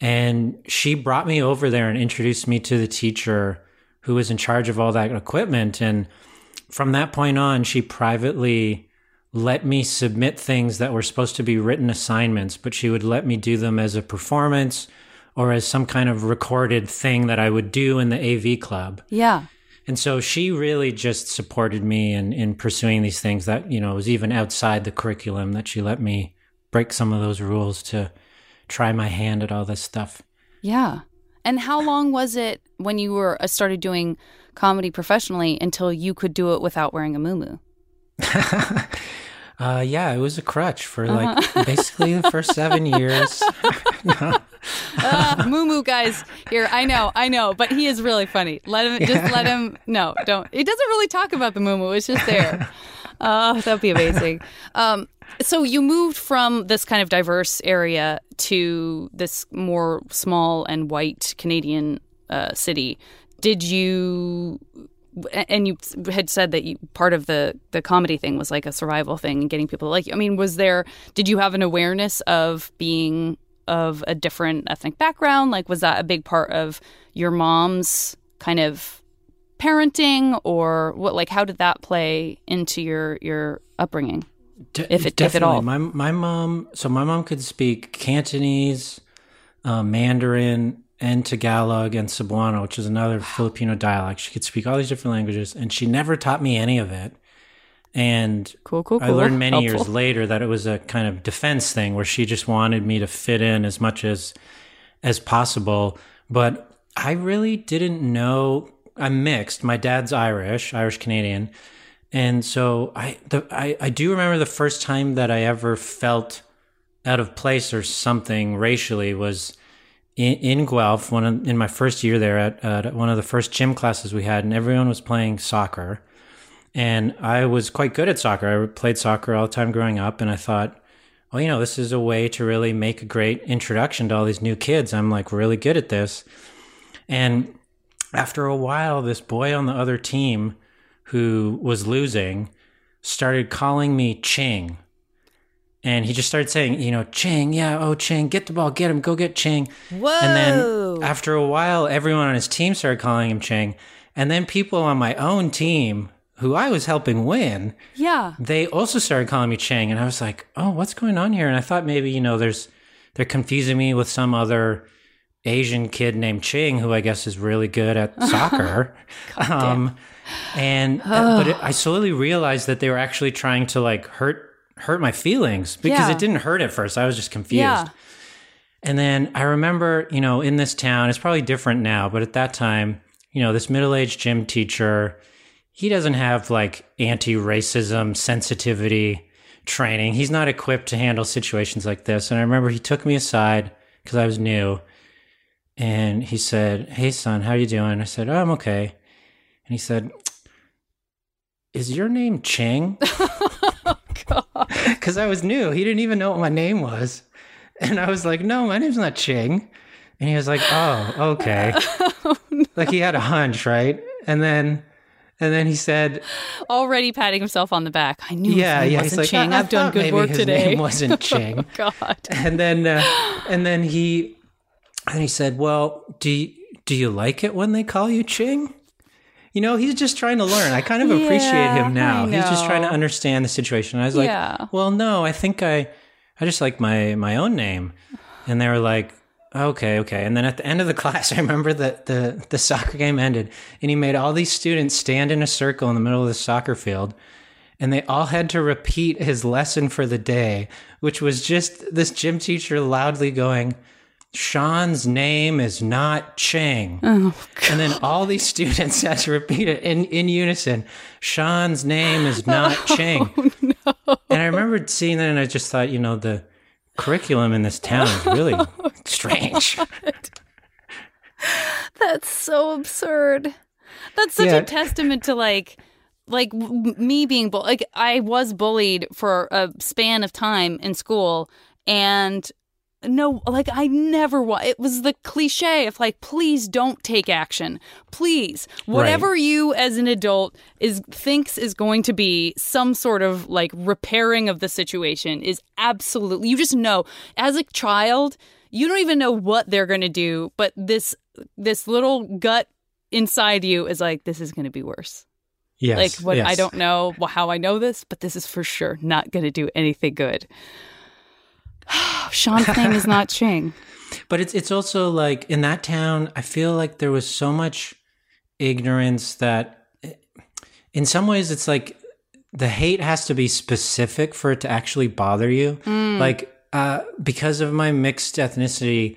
And she brought me over there and introduced me to the teacher who was in charge of all that equipment. And from that point on, she privately let me submit things that were supposed to be written assignments, but she would let me do them as a performance or as some kind of recorded thing that I would do in the AV club. Yeah. And so she really just supported me in, in pursuing these things that, you know, was even outside the curriculum that she let me break some of those rules to try my hand at all this stuff. Yeah. And how long was it when you were uh, started doing comedy professionally until you could do it without wearing a muumuu? Uh, yeah, it was a crutch for like basically the first seven years. uh, Moo Moo guys here. I know, I know, but he is really funny. Let him just let him. No, don't. He doesn't really talk about the Moo Moo. It's just there. Oh, that'd be amazing. Um, so you moved from this kind of diverse area to this more small and white Canadian uh, city. Did you? And you had said that you, part of the the comedy thing was like a survival thing and getting people to like you. I mean, was there? Did you have an awareness of being of a different ethnic background? Like, was that a big part of your mom's kind of parenting, or what? Like, how did that play into your your upbringing? De- if it- if at all. My my mom. So my mom could speak Cantonese, uh, Mandarin, and Tagalog and Cebuano, which is another Filipino dialect. She could speak all these different languages, and she never taught me any of it. And Cool, cool, cool. I learned many years later that it was a kind of defense thing where she just wanted me to fit in as much as as possible. But I really didn't know. I'm mixed. My dad's Irish, Irish Canadian, and so I, the, I I do remember the first time that I ever felt out of place or something racially was in, in Guelph. One of, in my first year there at, at one of the first gym classes we had, and everyone was playing soccer and I was quite good at soccer. I played soccer all the time growing up, and I thought, well, you know, this is a way to really make a great introduction to all these new kids. I'm like really good at this. And after a while, this boy on the other team who was losing started calling me Ching. And he just started saying, you know, Ching, yeah, oh, Ching, get the ball, get him, go get Ching. Whoa! And then after a while, everyone on his team started calling him Ching. And then people on my own team, who I was helping win, yeah, they also started calling me Chang. And I was like, oh, what's going on here? And I thought maybe, you know, there's, they're confusing me with some other Asian kid named Ching, who I guess is really good at soccer. um, and, uh, but it, I slowly realized that they were actually trying to like hurt, hurt my feelings because Yeah. it didn't hurt at first. I was just confused. yeah. And then I remember, you know, in this town, it's probably different now, but at that time, you know, this middle aged gym teacher, he doesn't have like anti racism sensitivity training. He's not equipped to handle situations like this. And I remember he took me aside because I was new and he said, Hey, son, how are you doing? I said, Oh, I'm okay. And he said, Is your name Ching? Because I was new. He didn't even know what my name was. And I was like, no, my name's not Ching. And he was like, oh, okay. Like he had a hunch, right? And then and then he said, Already patting himself on the back. I knew yeah, his name yeah. wasn't He's like, Ching. I, I I've done good work his today. name wasn't Ching. God. and then uh, and then he and he said, "Well, do you, do you like it when they call you Ching?" You know, he's just trying to learn. I kind of appreciate Yeah, him now. He's just trying to understand the situation. I was like, Yeah. "Well, no, I think I I just like my my own name." And they were like, "Okay, okay." And then at the end of the class, I remember that the the soccer game ended and he made all these students stand in a circle in the middle of the soccer field and they all had to repeat his lesson for the day, which was just this gym teacher loudly going, Sean's name is not Chang. Oh, and then all these students had to repeat it in, in unison. Sean's name is not oh, Chang. And I remember seeing that and I just thought, you know, the curriculum in this town is really oh, strange. That's so absurd. That's such Yeah. a testament to like like me being bull like I was bullied for a span of time in school and no like I never wa- it was the cliche of like please don't take action. Please. Whatever you as an adult is thinks is going to be some sort of like repairing of the situation is absolutely you just know as a child you don't even know what they're going to do but this this little gut inside you is like this is going to be worse Yes. like what i don't know how i know this but this is for sure not going to do anything good sean's name is not ching But it's it's also like in that town, I feel like there was so much ignorance that in some ways it's like the hate has to be specific for it to actually bother you. Like uh, because of my mixed ethnicity,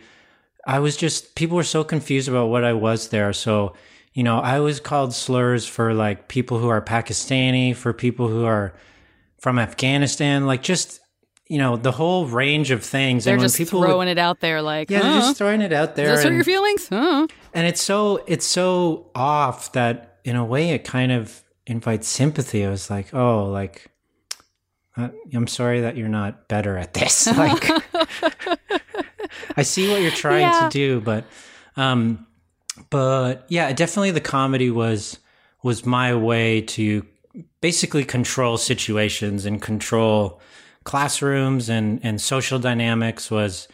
I was just people were so confused about what I was there. So, you know, I was called slurs for like people who are Pakistani, for people who are from Afghanistan, like just you know, the whole range of things. They're and when just people throwing would, it out there like, yeah, they're just throwing it out there. Does this and- your feelings? Huh? and it's so it's so off that in a way it kind of invites sympathy. I was like, oh, like uh, I'm sorry that you're not better at this. Like, I see what you're trying Yeah. to do, but um, but yeah, definitely the comedy was was my way to basically control situations and control classrooms and and social dynamics was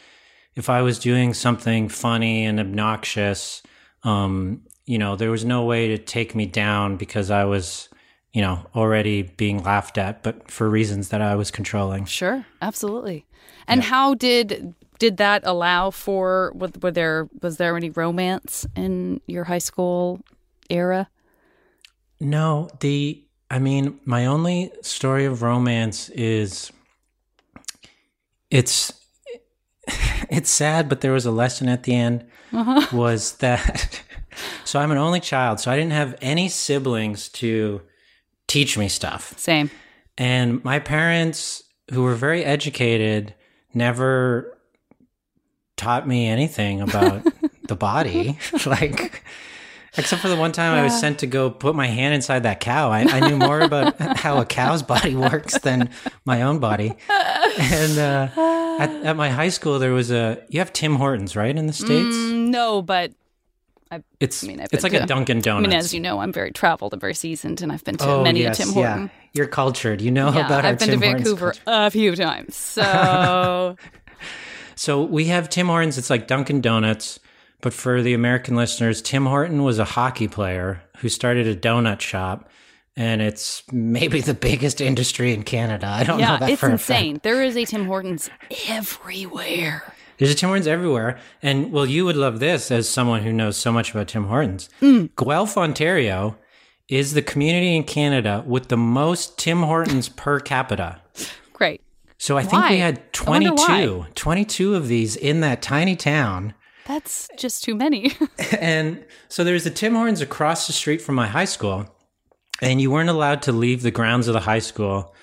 if I was doing something funny and obnoxious, um, you know, there was no way to take me down because I was, you know, already being laughed at, but for reasons that I was controlling. Sure, absolutely. And how did did that allow for were, were there was there any romance in your high school era? No, the I mean, my only story of romance is it's it's sad, but there was a lesson at the end uh-huh. was that so I'm an only child, so I didn't have any siblings to teach me stuff. Same. And my parents, who were very educated, never taught me anything about the body. like, except for the one time I was sent to go put my hand inside that cow. I, I knew more about how a cow's body works than my own body. And uh, at, at my high school, there was a, you have Tim Hortons, right, in the States? No, but it's mean, I've it's like to- a Dunkin' Donuts. I mean, as you know, I'm very traveled and very seasoned, and I've been to oh, many yes, a Tim Horton. Yeah. You're cultured. You know Yeah, about our I've been Tim to Hortons Vancouver culture. a few times. So So we have Tim Hortons. It's like Dunkin' Donuts, but for the American listeners, Tim Horton was a hockey player who started a donut shop, and it's maybe the biggest industry in Canada. I don't know yeah, that it's for a fact. insane. There is a Tim Hortons everywhere. There's a Tim Hortons everywhere, and well, you would love this as someone who knows so much about Tim Hortons. Mm. Guelph, Ontario, is the community in Canada with the most Tim Hortons per capita. Great. So I think we had I 22, 22 of these in that tiny town. That's just too many. And so there's a Tim Hortons across the street from my high school, and you weren't allowed to leave the grounds of the high school,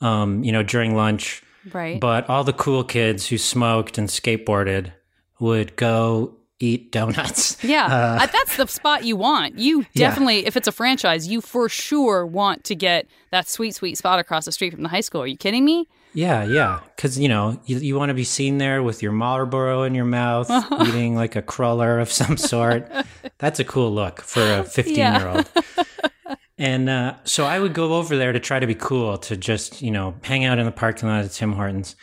um, you know, during lunch. right. But all the cool kids who smoked and skateboarded would go eat donuts. yeah, Uh, that's the spot you want. You Yeah. definitely, if it's a franchise, you for sure want to get that sweet, sweet spot across the street from the high school. Are you kidding me? Yeah, yeah. Because, you know, you, you want to be seen there with your Marlboro in your mouth, eating like a cruller of some sort. That's a cool look for a 15 year old. And uh, so I would go over there to try to be cool, to just, you know, hang out in the parking lot of Tim Hortons.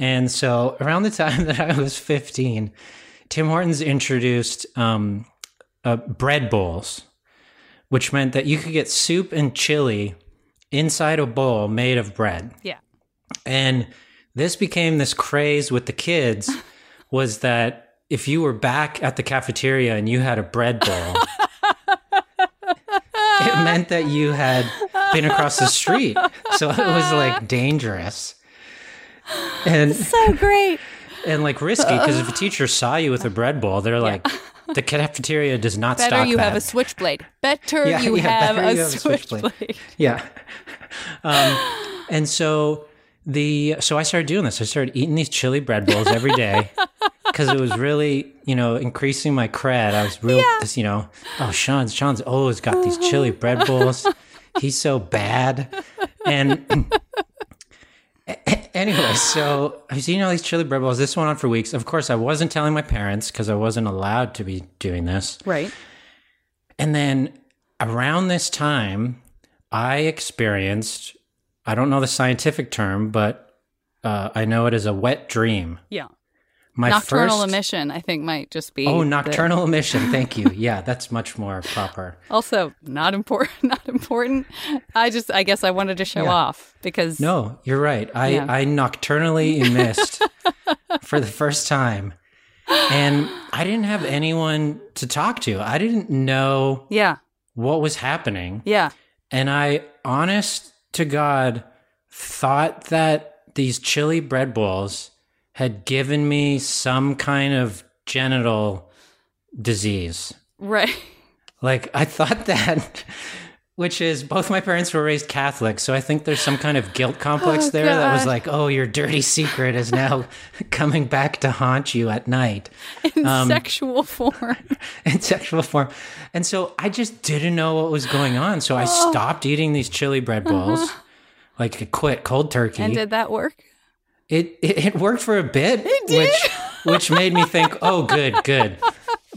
And so around the time that I was 15, Tim Hortons introduced um, uh, bread bowls, which meant that you could get soup and chili inside a bowl made of bread. Yeah. And this became this craze with the kids was that if you were back at the cafeteria and you had a bread bowl, it meant that you had been across the street. So it was like dangerous. And So great. and like risky because if a teacher saw you with a bread bowl, they're like the cafeteria does not stop. Better stock you that. have a switchblade. Better Yeah, you yeah, have better a you have switchblade. Yeah. Um, and so the so I started doing this. I started eating these chili bread bowls every day because it was really you know increasing my cred. I was real, this, you know. Oh, Sean's Sean's always got these uh-huh. chili bread bowls. He's so bad. And anyway, so I was eating all these chili bread bowls. This went on for weeks. Of course, I wasn't telling my parents because I wasn't allowed to be doing this. Right. And then around this time, I experienced, I don't know the scientific term, but uh, I know it is a wet dream. Yeah. My Nocturnal first, emission, I think, might just be. Oh, the- nocturnal emission. Thank you. Yeah, that's much more proper. also, not important. Not important. I just, I guess, I wanted to show Yeah. off because. No, you're right. I, Yeah. I nocturnally missed for the first time. And I didn't have anyone to talk to. I didn't know Yeah. what was happening. Yeah. And I, honest to God, thought that these chili bread balls had given me some kind of genital disease. Right. Like, I thought that which is both my parents were raised Catholic, so I think there's some kind of guilt complex Oh, there that was like, oh, your dirty secret is now coming back to haunt you at night in Um, sexual form. in sexual form. And so I just didn't know what was going on. So I Oh. stopped eating these chili bread balls, like I quit cold turkey. Uh-huh. And did that work? it, it it worked for a bit, which which made me think, oh, good, good.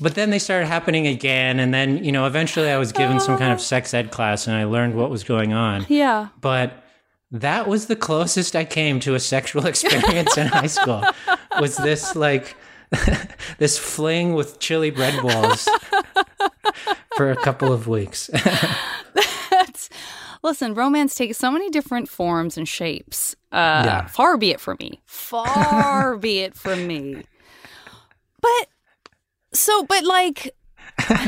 But then they started happening again, and then you know, eventually I was given some kind of sex ed class, and I learned what was going on. Yeah. But that was the closest I came to a sexual experience in high school. Was this like this fling with chili bread balls for a couple of weeks? That's listen, romance takes so many different forms and shapes. Uh Yeah. far be it from me. Far be it from me. But so but like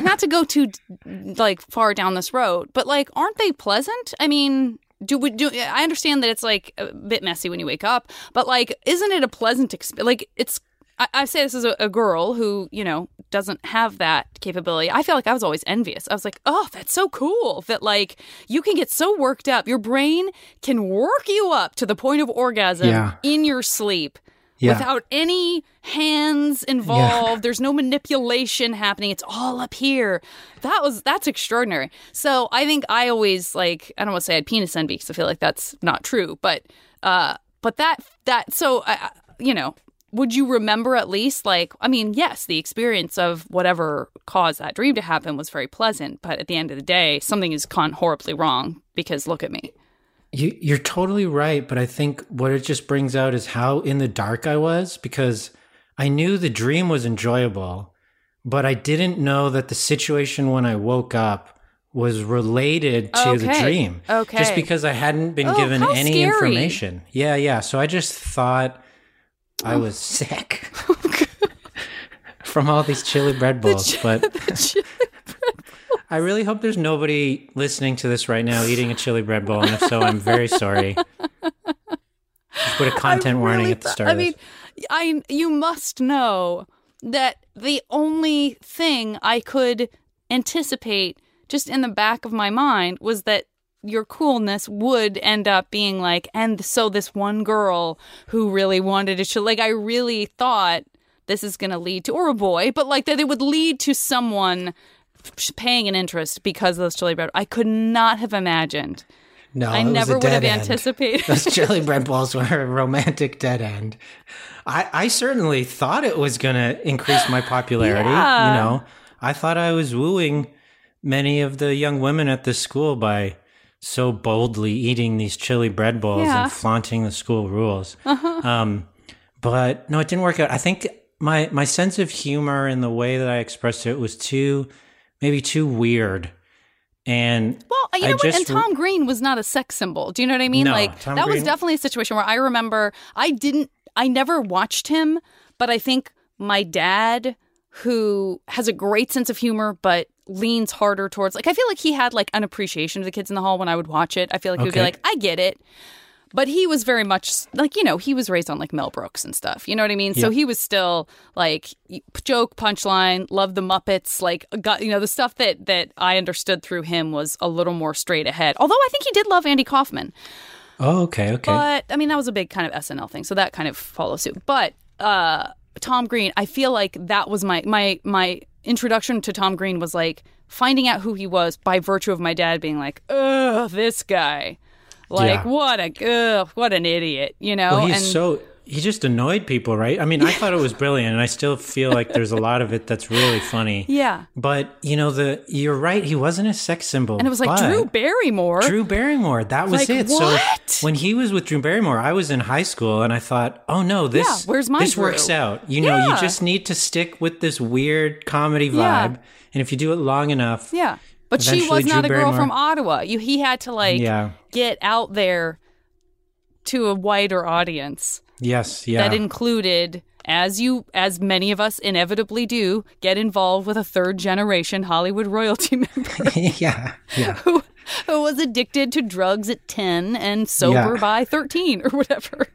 not to go too like far down this road, but like aren't they pleasant? I mean, do we do I understand that it's like a bit messy when you wake up, but like isn't it a pleasant experience? Like it's I, I say this as a, a girl who, you know, doesn't have that capability. I feel like I was always envious. I was like, oh, that's so cool that like you can get so worked up. Your brain can work you up to the point of orgasm Yeah. in your sleep Yeah. without any hands involved. There's no manipulation happening. It's all up here. That was that's extraordinary. So I think I always like I don't want to say I had penis envy because I feel like that's not true, but uh, but that that so I, I- you know. Would you remember at least like I mean, yes, the experience of whatever caused that dream to happen was very pleasant, but at the end of the day, something has gone horribly wrong because look at me. You, you're totally right, but I think what it just brings out is how in the dark I was because I knew the dream was enjoyable, but I didn't know that the situation when I woke up was related to the dream. Okay. Just because I hadn't been Oh, given any scary. information. Yeah, yeah. So I just thought Oh. I was sick from all these chili bread balls. but I really hope there's nobody listening to this right now eating a chili bread bowl, and if so, I'm very sorry. Just put a content I warning at the start. I of this. mean, I you must know that the only thing I could anticipate just in the back of my mind was that your coolness would end up being like, and so this one girl who really wanted to, like, I really thought this is going to lead to, or a boy, but like that it would lead to someone paying an interest because of those chili bread. I could not have imagined. no, I never would have end. anticipated. Those chili bread balls were a romantic dead end. I, I certainly thought it was going to increase my popularity. Yeah. You know, I thought I was wooing many of the young women at this school by so boldly eating these chili bread balls Yeah. Uh-huh. and flaunting the school rules. Um, but no, it didn't work out. I think my my sense of humor and the way that I expressed it was too maybe too weird. And Well, you I know what? just And Tom Green was not a sex symbol. Do you know what I mean? No, like Tom that was definitely a situation where I remember I didn't I never watched him, but I think my dad who has a great sense of humor but leans harder towards like I feel like he had like an appreciation of the kids in the hall when I would watch it. I feel like he would be like, I get it. But he was very much like, you know, he was raised on like Mel Brooks and stuff. You know what I mean? So he was still like joke, punchline, love the Muppets, like got you know, the stuff that that I understood through him was a little more straight ahead. Although I think he did love Andy Kaufman. oh, okay, okay. But I mean that was a big kind of SNL thing, so that kind of follows suit. But uh Tom Green, I feel like that was my my my introduction to Tom Green was like finding out who he was by virtue of my dad being like, "Ugh, this guy." Like Yeah. what a ugh, what an idiot, you know? Well, he's and so he just annoyed people, right? I mean, I thought it was brilliant, and I still feel like there's a lot of it that's really funny. yeah. But you know, the you're right. He wasn't a sex symbol, And it was like Drew Barrymore. Drew Barrymore. That was Like, it. what? So when he was with Drew Barrymore, I was in high school, and I thought, oh no, this Yeah, where's my this Drew? works out. You know, you just need to stick with this weird comedy vibe, Yeah. and if you do it long enough, Yeah. But she Eventually, was not Drew a girl Barrymore- from Ottawa. You he had to like Yeah. get out there to a wider audience yes, yeah, that included as you as many of us inevitably do get involved with a third generation Hollywood royalty member yeah, yeah. who, who was addicted to drugs at 10 and sober Yeah. by 13 or whatever.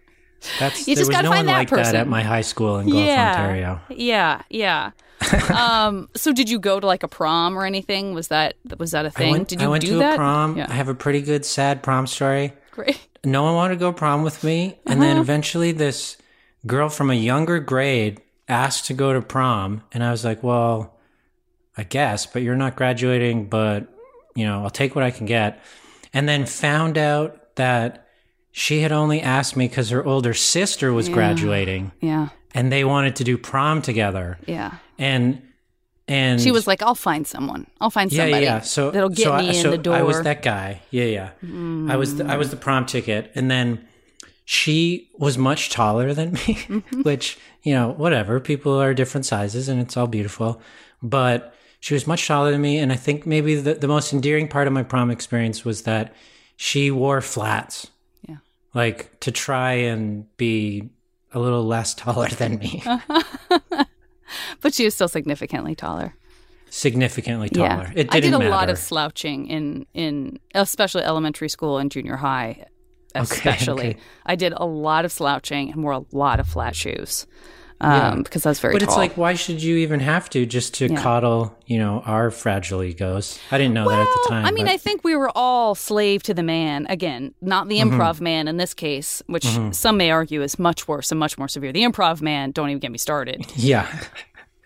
That's You there just was gotta no find one that like that person. at my high school in Guelph, yeah, Ontario. yeah, yeah. um, so did you go to like a prom or anything? Was that was that a thing? I went, did you I went do to that? a prom. Yeah, I have a pretty good sad prom story. great. no one wanted to go prom with me. And Uh-huh. then eventually this girl from a younger grade asked to go to prom. And I was like, well, I guess, but you're not graduating, but you know, I'll take what I can get. And then found out that she had only asked me because her older sister was graduating Yeah, and they wanted to do prom together. yeah. And, and She was like, "I'll find someone. I'll find yeah, somebody yeah. So that'll get so me I, in so the door." I was that guy. Yeah, yeah. I was the, I was the prom ticket, and then she was much taller than me, Mm-hmm. which you know, whatever. People are different sizes, and it's all beautiful. But she was much taller than me, and I think maybe the, the most endearing part of my prom experience was that she wore flats. Yeah. like to try and be a little less taller than me, but she was still significantly taller. significantly taller. Yeah, It didn't I did a matter. lot of slouching in in especially elementary school and junior high. Especially, okay. I did a lot of slouching and wore a lot of flat shoes um, Yeah. because that's very But tall. it's like, why should you even have to just to Yeah. coddle, you know, our fragile egos? I didn't know that at the time. I mean, but- I think we were all slave to the man. Again, not the Mm-hmm. improv man in this case, which some may argue is much worse and much more severe. The improv man, don't even get me started. yeah,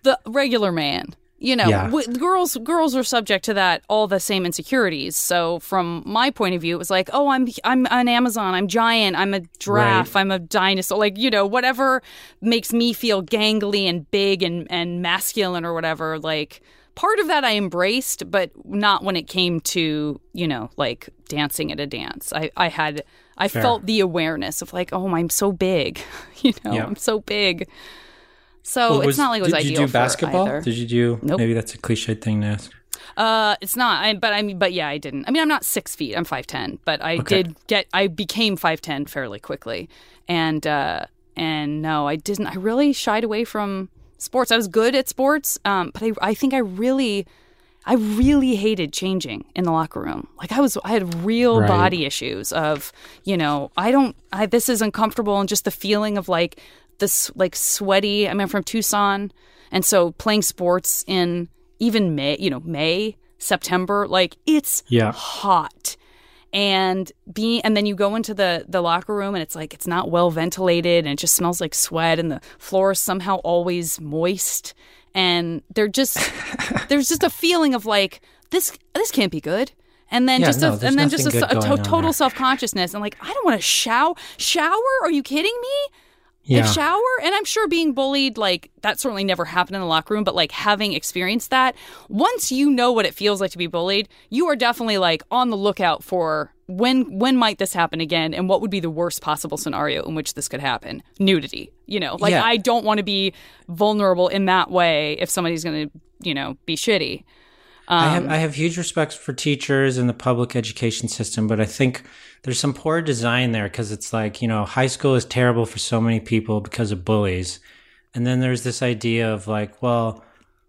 The regular man, you know, Yeah. w- girls girls are subject to that all the same insecurities. So from my point of view, it was like, oh, I'm I'm an Amazon, I'm giant, I'm a giraffe, Right. I'm a dinosaur, like you know, whatever makes me feel gangly and big and and masculine or whatever, like. Part of that I embraced, but not when it came to, you know, like dancing at a dance. I, I had, I Fair. felt the awareness of like, oh, I'm so big, you know, Yeah. I'm so big. So Well, it's was- not like it was did ideal Did you do basketball? either. Did you do? Nope. Maybe that's a cliche thing to ask. Uh, it's not. I, but I mean, but yeah, I didn't. I mean, I'm not six feet. I'm five ten. But I Okay. did get. I became five ten fairly quickly, and uh, and no, I didn't. I really shied away from sports. I was good at sports, um, but I I think I really. I really hated changing in the locker room. Like I was, I had real Right. body issues of, you know, I don't, I, this is uncomfortable and just the feeling of like this, like sweaty. I mean, I'm from Tucson. And so playing sports in even May, you know, May, September, like it's Yeah. hot. And being, and then you go into the the locker room and it's like it's not well ventilated and it just smells like sweat and the floor is somehow always moist and they're just there's just a feeling of like this this can't be good and then Yeah, just no, a, and then just a, a to- total self consciousness and like I don't want to shower shower are you kidding me Yeah. if shower and i'm sure being bullied like that certainly never happened in the locker room but like having experienced that once you know what it feels like to be bullied you are definitely like on the lookout for when when might this happen again and what would be the worst possible scenario in which this could happen nudity you know like Yeah. i don't want to be vulnerable in that way if somebody's going to you know be shitty I Um, have I have huge respect for teachers and the public education system, but I think there's some poor design there because it's like you know high school is terrible for so many people because of bullies, and then there's this idea of like, well,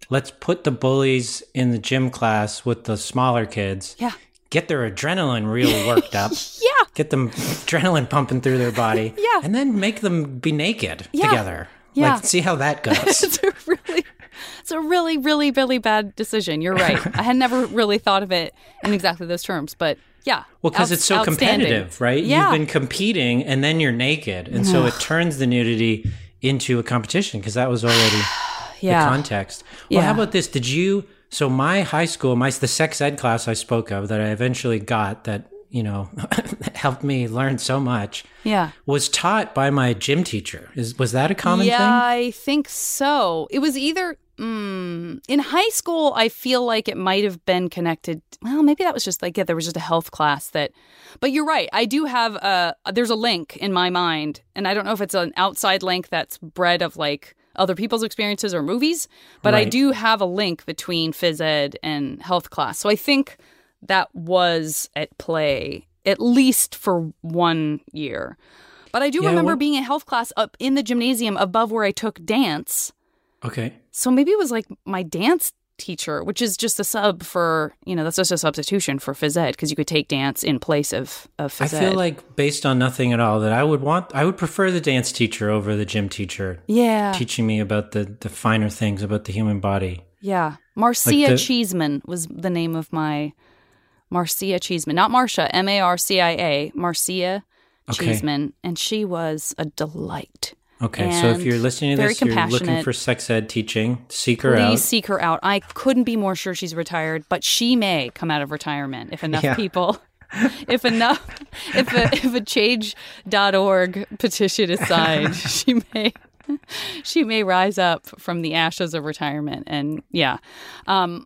let's put the bullies in the gym class with the smaller kids. Yeah. Get their adrenaline really worked up. yeah Get them adrenaline pumping through their body. Yeah. And then make them be naked Yeah. together. Yeah. Like see how that goes. it's a really really really bad decision you're right i had never really thought of it in exactly those terms but yeah Well, because outs- it's so competitive, right? yeah You've been competing and then you're naked. And so it turns the nudity into a competition because that was already yeah the context. Well, how about this? Did you? So my high school, my the sex ed class I spoke of that I eventually got that you know helped me learn so much yeah was taught by my gym teacher. Is was that a common yeah thing? i think so it was either mm, in high school i feel like it might have been connected well maybe that was just like yeah there was just a health class that but you're right i do have a there's a link in my mind and i don't know if it's an outside link that's bred of like other people's experiences or movies but i do have a link between phys ed and health class so i think that was at play at least for one year but i do Yeah, remember what- being in health class up in the gymnasium above where i took dance Okay. So maybe it was like my dance teacher, which is just a sub for, you know, that's just a substitution for phys ed because you could take dance in place of, of phys I feel like based on nothing at all that I would want I would prefer the dance teacher over the gym teacher yeah. teaching me about the the finer things about the human body. Yeah. Marcia Like the- Cheeseman was the name of my Marcia Cheeseman, not Marcia, M A R C I A, Marcia Okay. Cheeseman, and she was a delight. Okay, so if you're listening to this, you're looking for sex ed teaching, seek her Please out. seek her out. I couldn't be more sure she's retired, but she may come out of retirement if enough Yeah. people if enough if a if a change.org petition is signed, she may she may rise up from the ashes of retirement and yeah. Um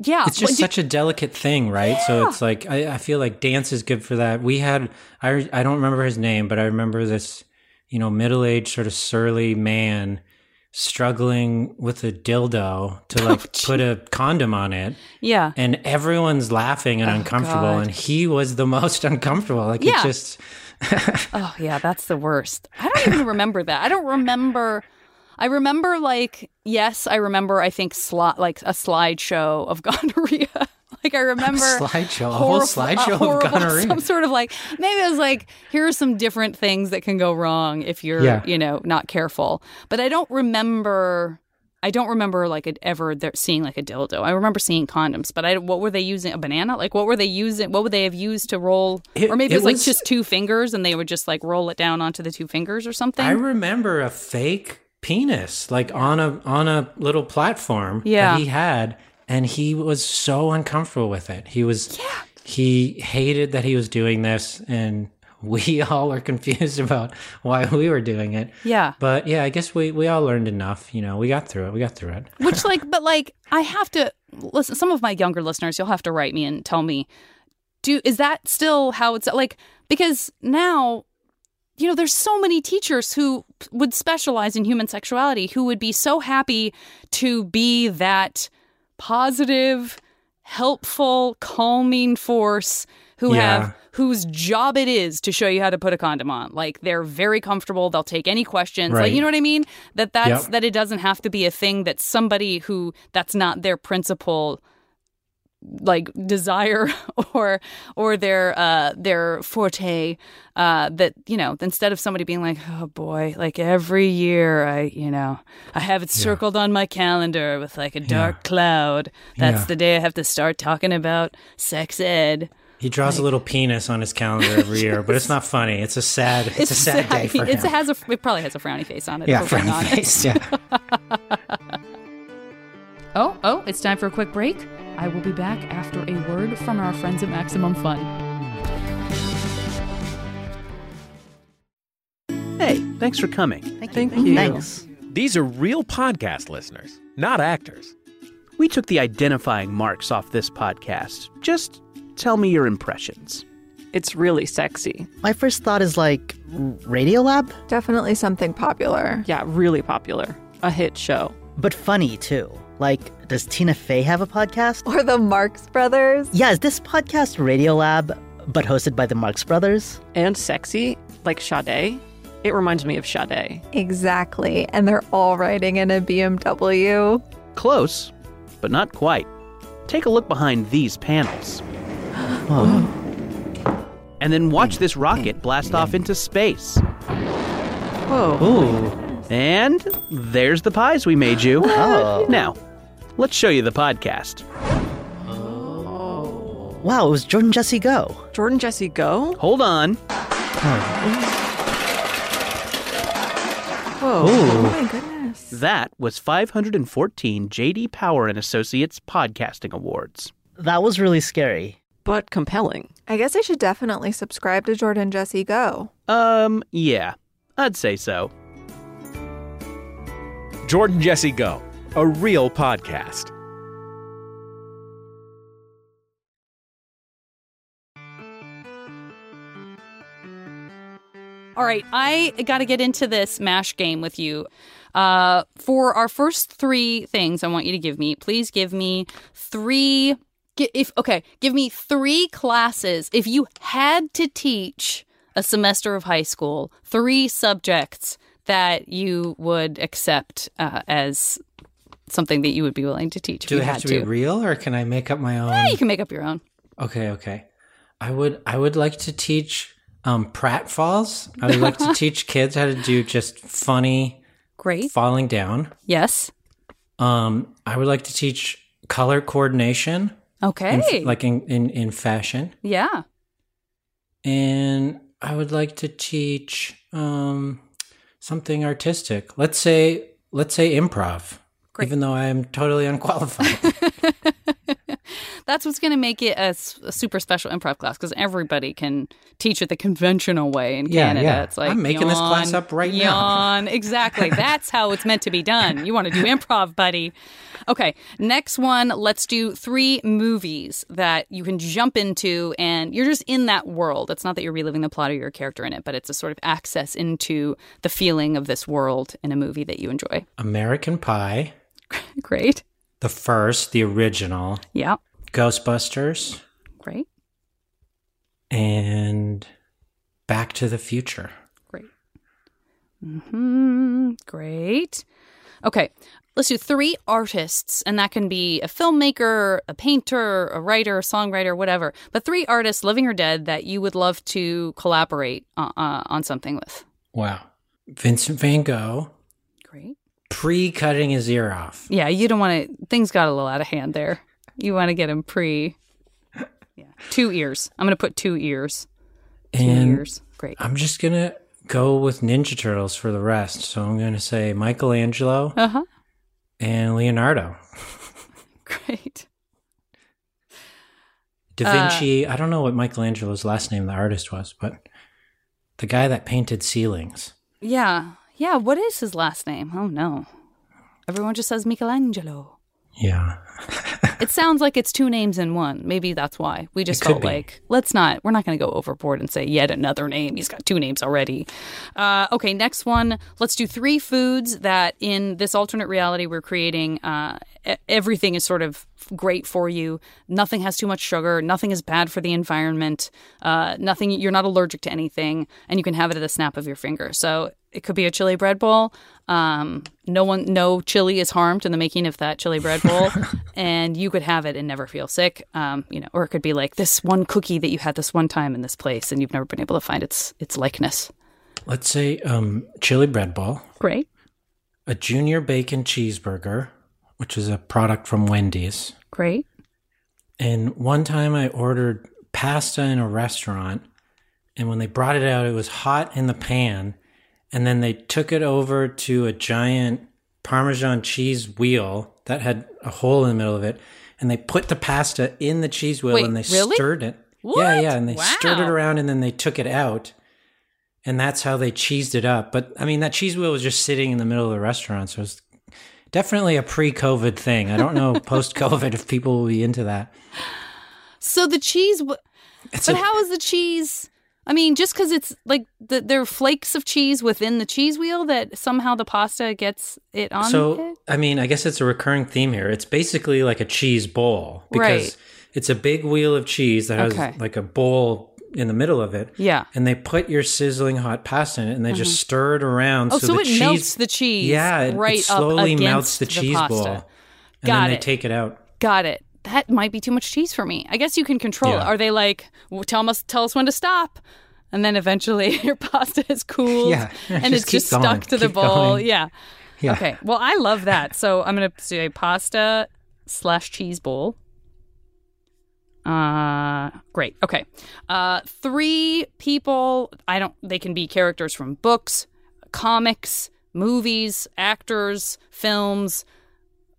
yeah, It's just What- such a delicate thing, right? So it's like I, I feel like dance is good for that. We had I I don't remember his name, but I remember this, you know, middle aged sort of surly man struggling with a dildo to Oh, like put a condom on it, yeah. and everyone's laughing and oh, uncomfortable, Oh, God. and he was the most uncomfortable. Like Yeah. it just Oh yeah, that's the worst. I don't even remember that. I don't remember. I remember like yes, I remember. I think slot like a slideshow of gonorrhea. like I remember slideshow, a whole horrif- slideshow horrible- gonorrhea. Some sort of like maybe it was like here are some different things that can go wrong if you're Yeah. you know not careful. But I don't remember. I don't remember like it ever there, seeing like a dildo. I remember seeing condoms, but I what were they using? A banana? Like what were they using? What would they have used to roll? It- or maybe it it was like just two fingers, and they would just like roll it down onto the two fingers or something. I remember a fake penis like on a on a little platform Yeah. that he had and he was so uncomfortable with it. He was yeah. he hated that he was doing this and we all were confused about why we were doing it. yeah. But yeah, I guess we we all learned enough, you know. We got through it. We got through it. Which like, but like, I have to listen. Some of my younger listeners, you'll have to write me and tell me. Do is that still how it's like? Because now, you know, there's so many teachers who would specialize in human sexuality who would be so happy to be that positive, helpful, calming force who Yeah. have whose job it is to show you how to put a condom on. Like they're very comfortable. They'll take any questions. Like you know what I mean? That that's Yep. that it doesn't have to be a thing that somebody who that's not their principal like desire or or their uh their forte uh that you know instead of somebody being like oh boy like every year i you know i have it circled on my calendar with like a dark cloud that's Yeah. the day i have to start talking about sex ed He draws a little penis on his calendar every year, but it's not funny. It's a sad it's, a sad day for it's, him. it has a it probably has a frowny face on it yeah, if we're being frowny face. Yeah. Oh, oh, it's time for a quick break. I will be back after a word from our friends at Maximum Fun. Hey, thanks for coming. Thank you. Thanks. These are real podcast listeners, not actors. We took the identifying marks off this podcast. Just tell me your impressions. It's really sexy. My first thought is like Radiolab, Definitely something popular. Yeah, really popular. A hit show. But funny too. Like, does Tina Fey have a podcast? Or the Marx Brothers. Yeah, is this podcast Radiolab, but hosted by the Marx Brothers? And sexy, like Sade. It reminds me of Sade. Exactly. And they're all riding in a BMW. Close, but not quite. Take a look behind these panels. And then watch this rocket blast off into space. Whoa. Ooh. And there's the pies we made you. Oh. Now, let's show you the podcast. Oh. Wow, it was Jordan Jesse Go. Jordan Jesse Go? Hold on. Whoa. Oh my goodness. That was 514 JD Power and Associates Podcasting Awards. That was really scary. But compelling. I guess I should definitely subscribe to Jordan Jesse Go. Um, yeah, I'd say so. Jordan Jesse Go, a real podcast. All right, I got to get into this MASH game with you. Uh, for our first three things, I want you to give me, please give me three. If okay, give me three classes. If you had to teach a semester of high school, three subjects that you would accept uh, as something that you would be willing to teach. Do it have had to be real, or can I make up my own? Yeah, you can make up your own. Okay, okay. I would I would like to teach um pratfalls. I would like to teach kids how to do just funny Great. falling down. Yes. Um I would like to teach color coordination. Okay. in- like in, in in fashion. yeah. And I would like to teach um something artistic. Let's say let's say improv. Even though I am totally unqualified. That's what's going to make it a super special improv class because everybody can teach it the conventional way in Yeah, Canada. yeah. It's like I'm making this class up right now. yawn. Exactly. That's how it's meant to be done. You want to do improv, buddy. Okay. Next one. Let's do three movies that you can jump into, and you're just in that world. It's not that you're reliving the plot or your character in it, but it's a sort of access into the feeling of this world in a movie that you enjoy. American Pie, Great. the first, the original, Yeah. Ghostbusters, Great. and Back to the Future. Great. Hmm. Great. Okay. Let's do three artists, and that can be a filmmaker, a painter, a writer, a songwriter, whatever. But three artists, living or dead, that you would love to collaborate uh, uh, on something with. Wow. Vincent Van Gogh. Great. Pre cutting his ear off. Yeah, you don't want to. Things got a little out of hand there. You want to get him pre. Yeah, two ears. I'm going to put two ears. Two And ears. Great. I'm just going to go with Ninja Turtles for the rest. So I'm going to say Michelangelo Uh huh. and Leonardo. Great. Da Uh, Vinci. I don't know what Michelangelo's last name, the artist was, but the guy that painted ceilings. Yeah. Yeah. What is his last name? Oh no. Everyone just says Michelangelo. Yeah. It sounds like it's two names in one. Maybe that's why. We just felt be. like, let's not, we're not going to go overboard and say yet another name. He's got two names already. Uh, okay, next one. Let's do three foods that in this alternate reality we're creating, uh, everything is sort of great for you. Nothing has too much sugar. Nothing is bad for the environment. Uh, nothing, you're not allergic to anything, and you can have it at the snap of your finger. So it could be a chili bread bowl. Um, no one, no chili is harmed in the making of that chili bread bowl, and you could have it and never feel sick. Um, you know, or it could be like this one cookie that you had this one time in this place, and you've never been able to find its its likeness. Let's say um, chili bread ball, Great, a junior bacon cheeseburger, which is a product from Wendy's. great. And one time I ordered pasta in a restaurant, and when they brought it out, it was hot in the pan. And then they took it over to a giant Parmesan cheese wheel that had a hole in the middle of it. And they put the pasta in the cheese wheel Wait, and they really? stirred it. Yeah, What? yeah. yeah. And they stirred it around and then they took it out. And that's how they cheesed it up. But I mean, that cheese wheel was just sitting in the middle of the restaurant. So it's definitely a pre COVID thing. I don't know post COVID if people will be into that. So the cheese, w- It's but a- how is the cheese? I mean, just because it's like the, there are flakes of cheese within the cheese wheel that somehow the pasta gets it on So, it. I mean, I guess it's a recurring theme here. It's basically like a cheese bowl because Right. it's a big wheel of cheese that has Okay. like a bowl in the middle of it. Yeah. And they put your sizzling hot pasta in it and they just mm-hmm. stir it around. Oh, so, the it cheese, melts the cheese. Yeah, it, it slowly up melts against the cheese pasta. ball. And Got then they take it out. Got it. That might be too much cheese for me. I guess you can control it. Yeah. Are they like, well, tell us, tell us when to stop, and then eventually your pasta is cooled, Yeah. and Just it's just going. stuck to the bowl. going. Yeah. Yeah. Okay. Well, I love that. So I'm gonna say pasta slash cheese bowl. Uh, great. Okay. Uh, three people. I don't. They can be characters from books, comics, movies, actors, films.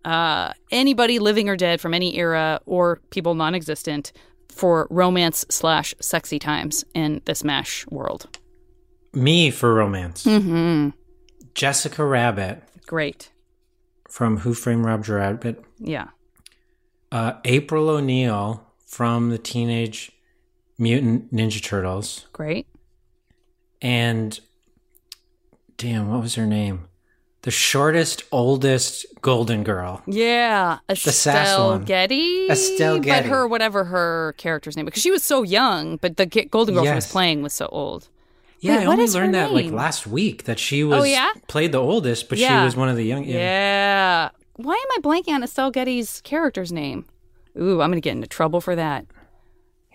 Uh, anybody living or dead from any era or people non-existent for romance slash sexy times in this mash world. Me for romance. Mm-hmm. Jessica Rabbit Great. from Who Framed Roger Rabbit. Yeah. Uh, April O'Neil from the Teenage Mutant Ninja Turtles. Great. and damn, what was her name? The shortest, oldest golden girl. Yeah, Estelle one. Getty. Estelle But Getty. her, whatever her character's name, because she was so young, but the Golden Girl she was playing was so old. Yeah, Wait, I only learned that like last week that she oh, was oh, yeah? played the oldest, but Yeah. she was one of the young. Yeah. why am I blanking on Estelle Getty's character's name? Ooh, I'm gonna get into trouble for that.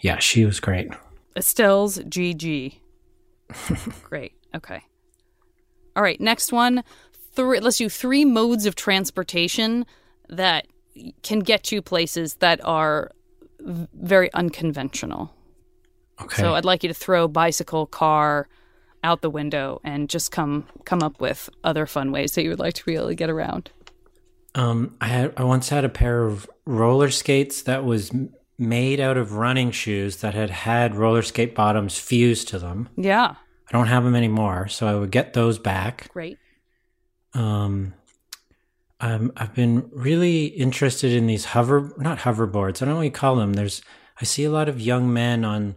Yeah, she was great. Estelle's GG. Great. Okay. All right. Next one. Three, let's do three modes of transportation that can get you places that are very unconventional. Okay. So I'd like you to throw bicycle, car out the window and just come come up with other fun ways that you would like to be able to get around. Um, I had I once had a pair of roller skates that was made out of running shoes that had had roller skate bottoms fused to them. Yeah. I don't have them anymore, so I would get those back. Great. Um, um, I've been really interested in these hover, not hoverboards. I don't know what you call them. There's, I see a lot of young men on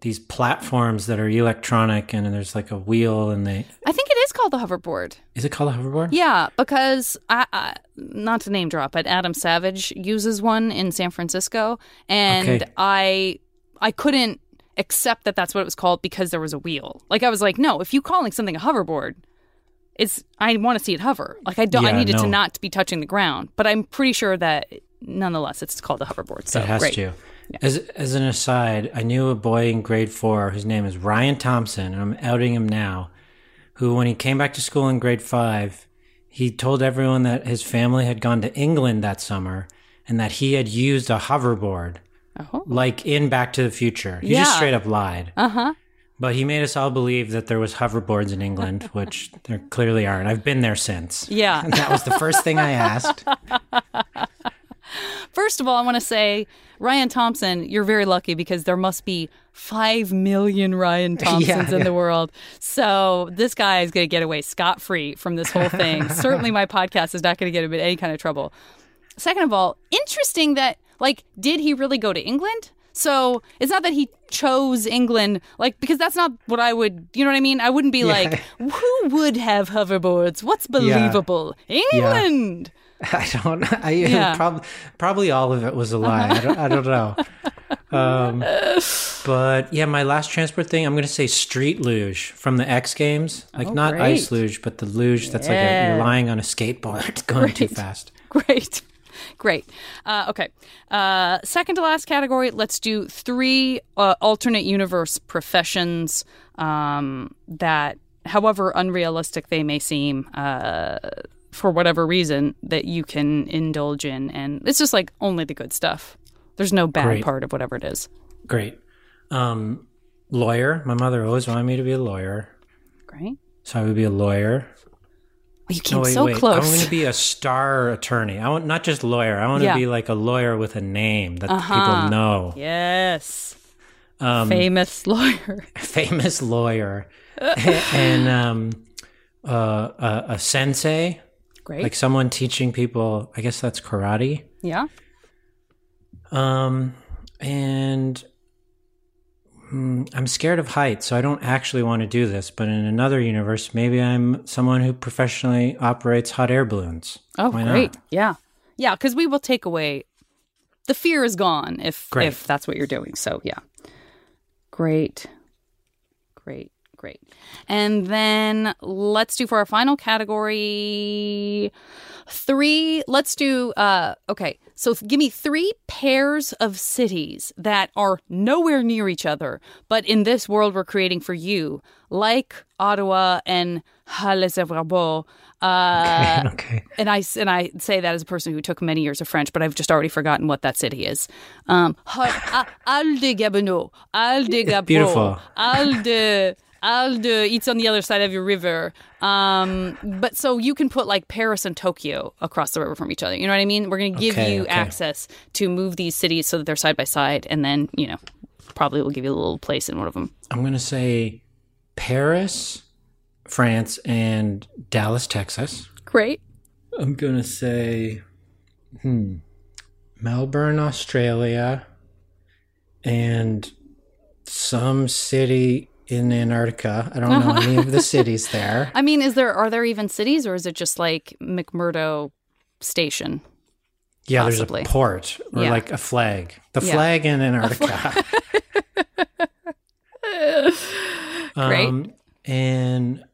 these platforms that are electronic, and there's like a wheel, and they. I think it is called the hoverboard. Is it called a hoverboard? Yeah, because I, I not to name drop, but Adam Savage uses one in San Francisco, and Okay. I I couldn't accept that that's what it was called because there was a wheel. Like I was like, no, if you calling something a hoverboard, it's I want to see it hover. Like I don't, I Yeah, need it to not be touching the ground. But I'm pretty sure that nonetheless, it's called a hoverboard. So it has great. to. As as an aside, I knew a boy in grade four whose name is Ryan Thompson, and I'm outing him now. Who, when he came back to school in grade five, he told everyone that his family had gone to England that summer and that he had used a hoverboard, like in Back to the Future. He just straight up lied. Uh huh. But he made us all believe that there was hoverboards in England, which there clearly aren't. I've been there since. Yeah. And that was the first thing I asked. First of all, I want to say, Ryan Thompson, you're very lucky because there must be 5 million Ryan Thompsons Yeah, in the world. So this guy is going to get away scot free from this whole thing. Certainly, my podcast is not going to get him in any kind of trouble. Second of all, interesting that, like, did he really go to England? So it's not that he chose England, like, because that's not what I would, you know what I mean? I wouldn't be Yeah. like, who would have hoverboards? What's believable? England! I don't. I Yeah. prob- probably all of it was a lie. I don't, I don't know. Um, but yeah, my last transport thing, I'm going to say street luge from the X Games, like Oh, not great. ice luge, but the luge that's like a, you're lying on a skateboard going too fast. Great. Great. Uh, okay. Uh, second to last category, let's do three uh, alternate universe professions um, that, however unrealistic they may seem, uh, for whatever reason, that you can indulge in. And it's just like only the good stuff. There's no bad Great. part of whatever it is. Great. Um, lawyer. My mother always wanted me to be a lawyer, Great. so I would be a lawyer. You came No, wait, so wait. close. I'm going to be a star attorney. I want not just lawyer. I want to be like a lawyer with a name that Uh-huh. people know. Yes. Um, Famous lawyer. famous lawyer and um, uh, a, a sensei, Great. like someone teaching people. I guess that's karate. yeah. Um, and mm, I'm scared of heights, so I don't actually want to do this. But in another universe, maybe I'm someone who professionally operates hot air balloons. Oh, Why not? great. Yeah. Yeah, because we will take away the fear is gone if Great. if that's what you're doing. So yeah. Great. Great. Great. And then let's do for our final category three. Let's do uh okay. So give me three pairs of cities that are nowhere near each other, but in this world we're creating for you, like Ottawa and Halle-Savrabo. Uh, okay. and I and I say that as a person who took many years of French, but I've just already forgotten what that city is. Um, Ha- A- Aldegabeno, Aldegabro, Beautiful. Alde. Alde, it's on the other side of your river. Um, but so you can put like Paris and Tokyo across the river from each other. You know what I mean? We're going to give Okay, you okay. access to move these cities so that they're side by side, and then you know probably we'll give you a little place in one of them. I'm going to say Paris, France, and Dallas, Texas. Great. I'm gonna say, hmm, Melbourne, Australia, and some city in Antarctica. I don't know any of the cities there. I mean, is there are there even cities, or is it just like McMurdo Station? Yeah, Possibly. there's a port or Yeah. like a flag. The Yeah. flag in Antarctica. Great. Um, and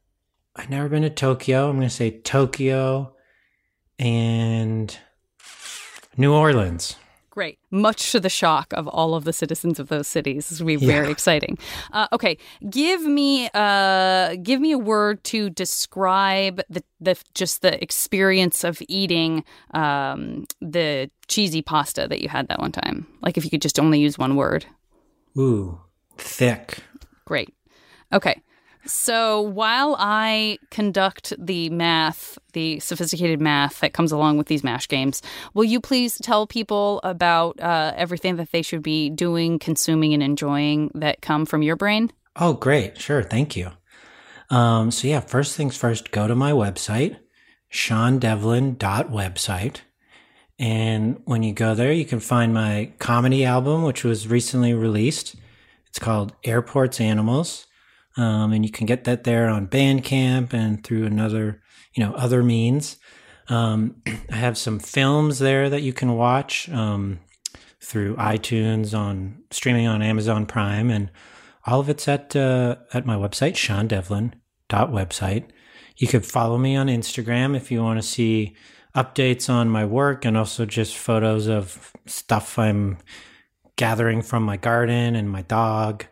I've never been to Tokyo. I'm gonna say Tokyo and New Orleans. Great. Much to the shock of all of the citizens of those cities. This will be very Yeah. exciting. Uh, okay, give me uh, give me a word to describe the, the just the experience of eating um, the cheesy pasta that you had that one time. Like if you could just only use one word. Ooh, thick. Great. Okay. So while I conduct the math, the sophisticated math that comes along with these MASH games, will you please tell people about uh, everything that they should be doing, consuming, and enjoying that come from your brain? Oh, great. Sure. Thank you. Um, so, yeah, first things first, go to my website, seandevlin.website. And when you go there, you can find my comedy album, which was recently released. It's called Airports Animals. Um, and you can get that there on Bandcamp and through another, you know, other means. Um, I have some films there that you can watch um, through iTunes on streaming on Amazon Prime, and all of it's at uh, at my website, seandevlin.website. You could follow me on Instagram if you want to see updates on my work and also just photos of stuff I'm gathering from my garden and my dog.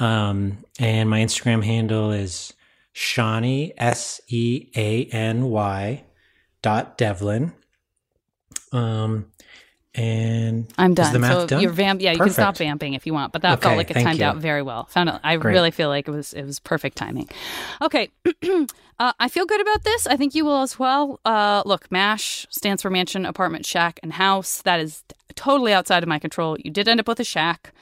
Um, and my Instagram handle is Shawnee S E A N Y dot Devlin. Um, and I'm is done. the math so done? you're vamp. Yeah, you can stop vamping if you want, but that Okay, felt like it timed you. out very well. Found out. I Great. really feel like it was it was perfect timing. Okay, uh, I feel good about this. I think you will as well. Uh, look, MASH stands for mansion, apartment, shack, and house. That is totally outside of my control. You did end up with a shack,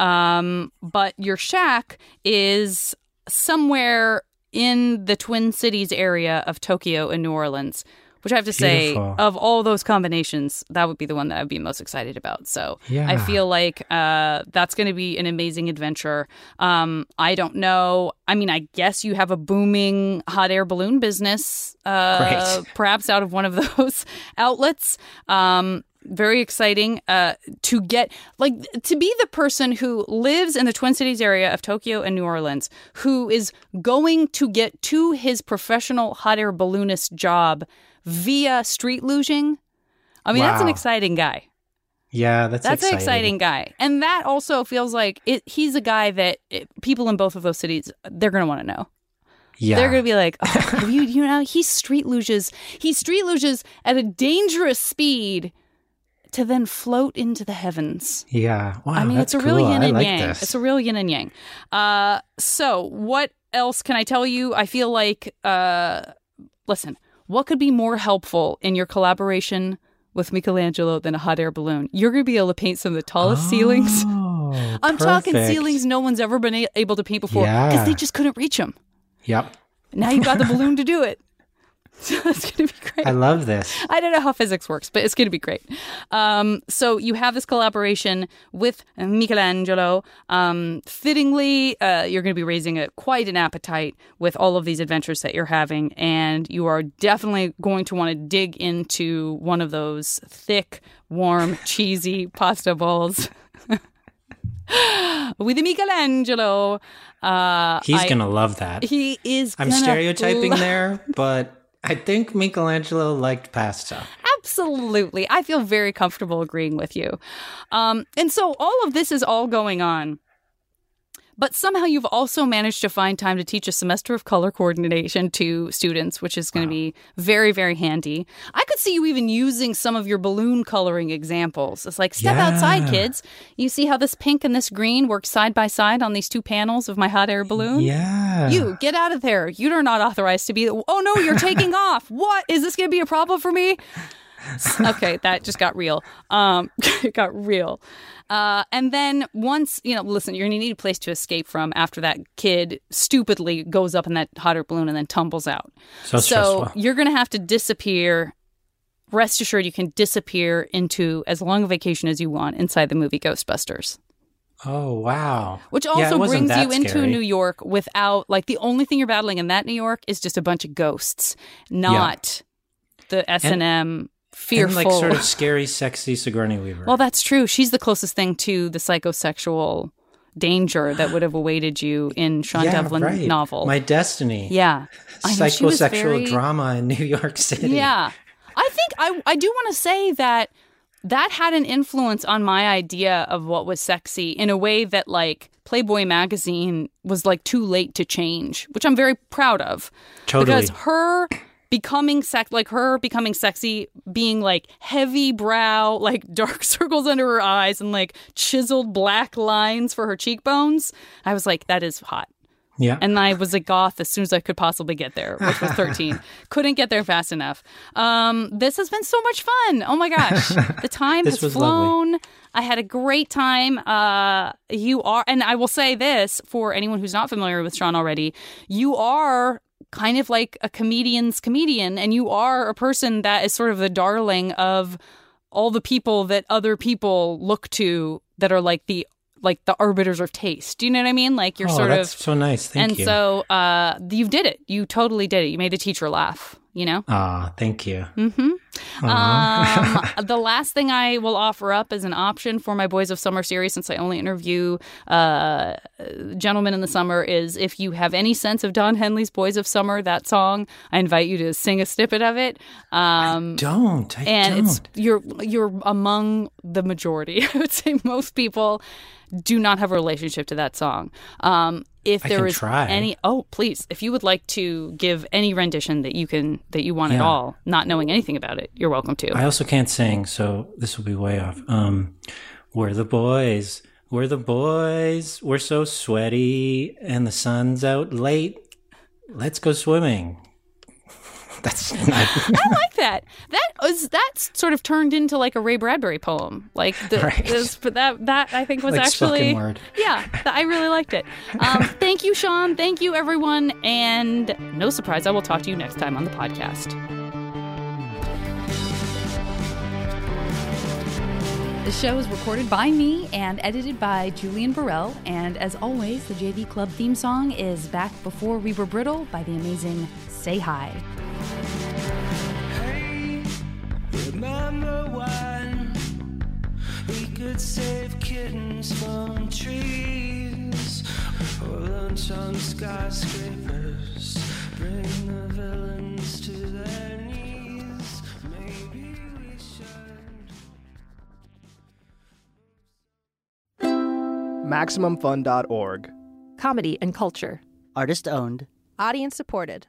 um, but your shack is somewhere in the Twin Cities area of Tokyo and New Orleans. Which I have to say, of all those combinations, that would be the one that I'd be most excited about. So I feel like uh, that's going to be an amazing adventure. Um, I don't know. I mean, I guess you have a booming hot air balloon business, uh, perhaps out of one of those outlets. Um, very exciting uh, to get like to be the person who lives in the Twin Cities area of Tokyo and New Orleans, who is going to get to his professional hot air balloonist job via street luging. I mean, that's an exciting guy. Yeah, that's That's exciting. an exciting guy, and that also feels like it, he's a guy that it, people in both of those cities they're going to want to know. Yeah. They're going to be like, oh, you you know he street luges he street luges at a dangerous speed to then float into the heavens. Yeah. Wow. I mean, it's a real yin and like yang. This. It's a real yin and yang. Uh, so what else can I tell you? I feel like, uh, listen, what could be more helpful in your collaboration with Michelangelo than a hot air balloon? You're going to be able to paint some of the tallest ceilings. Oh, I'm talking ceilings no one's ever been able to paint before because Yeah. they just couldn't reach them. Yep. Now you've got the balloon to do it. So it's going to be great. I love this. I don't know how physics works, but it's going to be great. Um, so you have this collaboration with Michelangelo. Um, fittingly, uh, you're going to be raising a, quite an appetite with all of these adventures that you're having, and you are definitely going to want to dig into one of those thick, warm, cheesy pasta balls. with Michelangelo, uh, He's I- gonna love that. He is. I'm stereotyping lo- there, but I think Michelangelo liked pasta. Absolutely. I feel very comfortable agreeing with you. Um, and so all of this is all going on. But somehow you've also managed to find time to teach a semester of color coordination to students, which is going to be very, very handy. I could see you even using some of your balloon coloring examples. It's like, step outside, kids. You see how this pink and this green work side by side on these two panels of my hot air balloon? Yeah. You get out of there. You're not authorized to be. Oh no, you're taking off. What is this going to be a problem for me? okay, that just got real. Um, it got real. Uh, and then once you know, listen, you're gonna need a place to escape from after that kid stupidly goes up in that hot air balloon and then tumbles out. So stressful. you're gonna have to disappear. Rest assured, you can disappear into as long a vacation as you want inside the movie Ghostbusters. Oh wow. Which also wasn't brings you into scary. New York without like the only thing you're battling in that New York is just a bunch of ghosts, not the S and M fearful. And like sort of scary, sexy Sigourney Weaver. well, that's true. She's the closest thing to the psychosexual danger that would have awaited you in Séan yeah, Devlin right. novel. My Destiny. yeah, I know, Psychosexual very- drama in New York City. Yeah. I think I, I do want to say that that had an influence on my idea of what was sexy in a way that like Playboy magazine was like too late to change, which I'm very proud of. Totally. Because her becoming sex like her becoming sexy being like heavy brow like dark circles under her eyes and like chiseled black lines for her cheekbones i was like that is hot Yeah. and I was a goth as soon as I could possibly get there, which was 13. Couldn't get there fast enough. Um, this has been so much fun. Oh my gosh. The time has flown. lovely. I had a great time. Uh, you are, and I will say this for anyone who's not familiar with Séan already, you are kind of like a comedian's comedian, and you are a person that is sort of the darling of all the people that other people look to that are like the like the arbiters of taste. Do you know what I mean? Like you're oh, sort that's of so nice. Thank and you. so uh, you did it. You totally did it. You made the teacher laugh. You know. Ah, thank you. Mm-hmm. Um, the last thing I will offer up as an option for my Boys of Summer series, since I only interview uh, gentlemen in the summer, is if you have any sense of Don Henley's Boys of Summer, that song, I invite you to sing a snippet of it. Um, don't. I and don't. it's you're you're among the majority. I would say most people do not have a relationship to that song. Um, if I there try. any, oh please, if you would like to give any rendition that you can that you want at all, not knowing anything about it, you're welcome to. I also can't sing, so this will be way off. Um, we're the boys. We're the boys. We're so sweaty, and the sun's out late. Let's go swimming. That's not, I like that. That was that's sort of turned into like a Ray Bradbury poem. Like the, Right. this, but that that I think was Like actually word. yeah. th- I really liked it. Um, thank you, Séan. Thank you, everyone. And no surprise, I will talk to you next time on the podcast. The show is recorded by me and edited by Julian Burrell. And as always, the JV Club theme song is Back Before We Were Brittle by the amazing Say Hi. Remember when we could save kittens from trees or lunch on skyscrapers, bring the villains to their knees? Maybe we should. MaximumFun.org. Comedy and culture. Artist owned. Audience supported.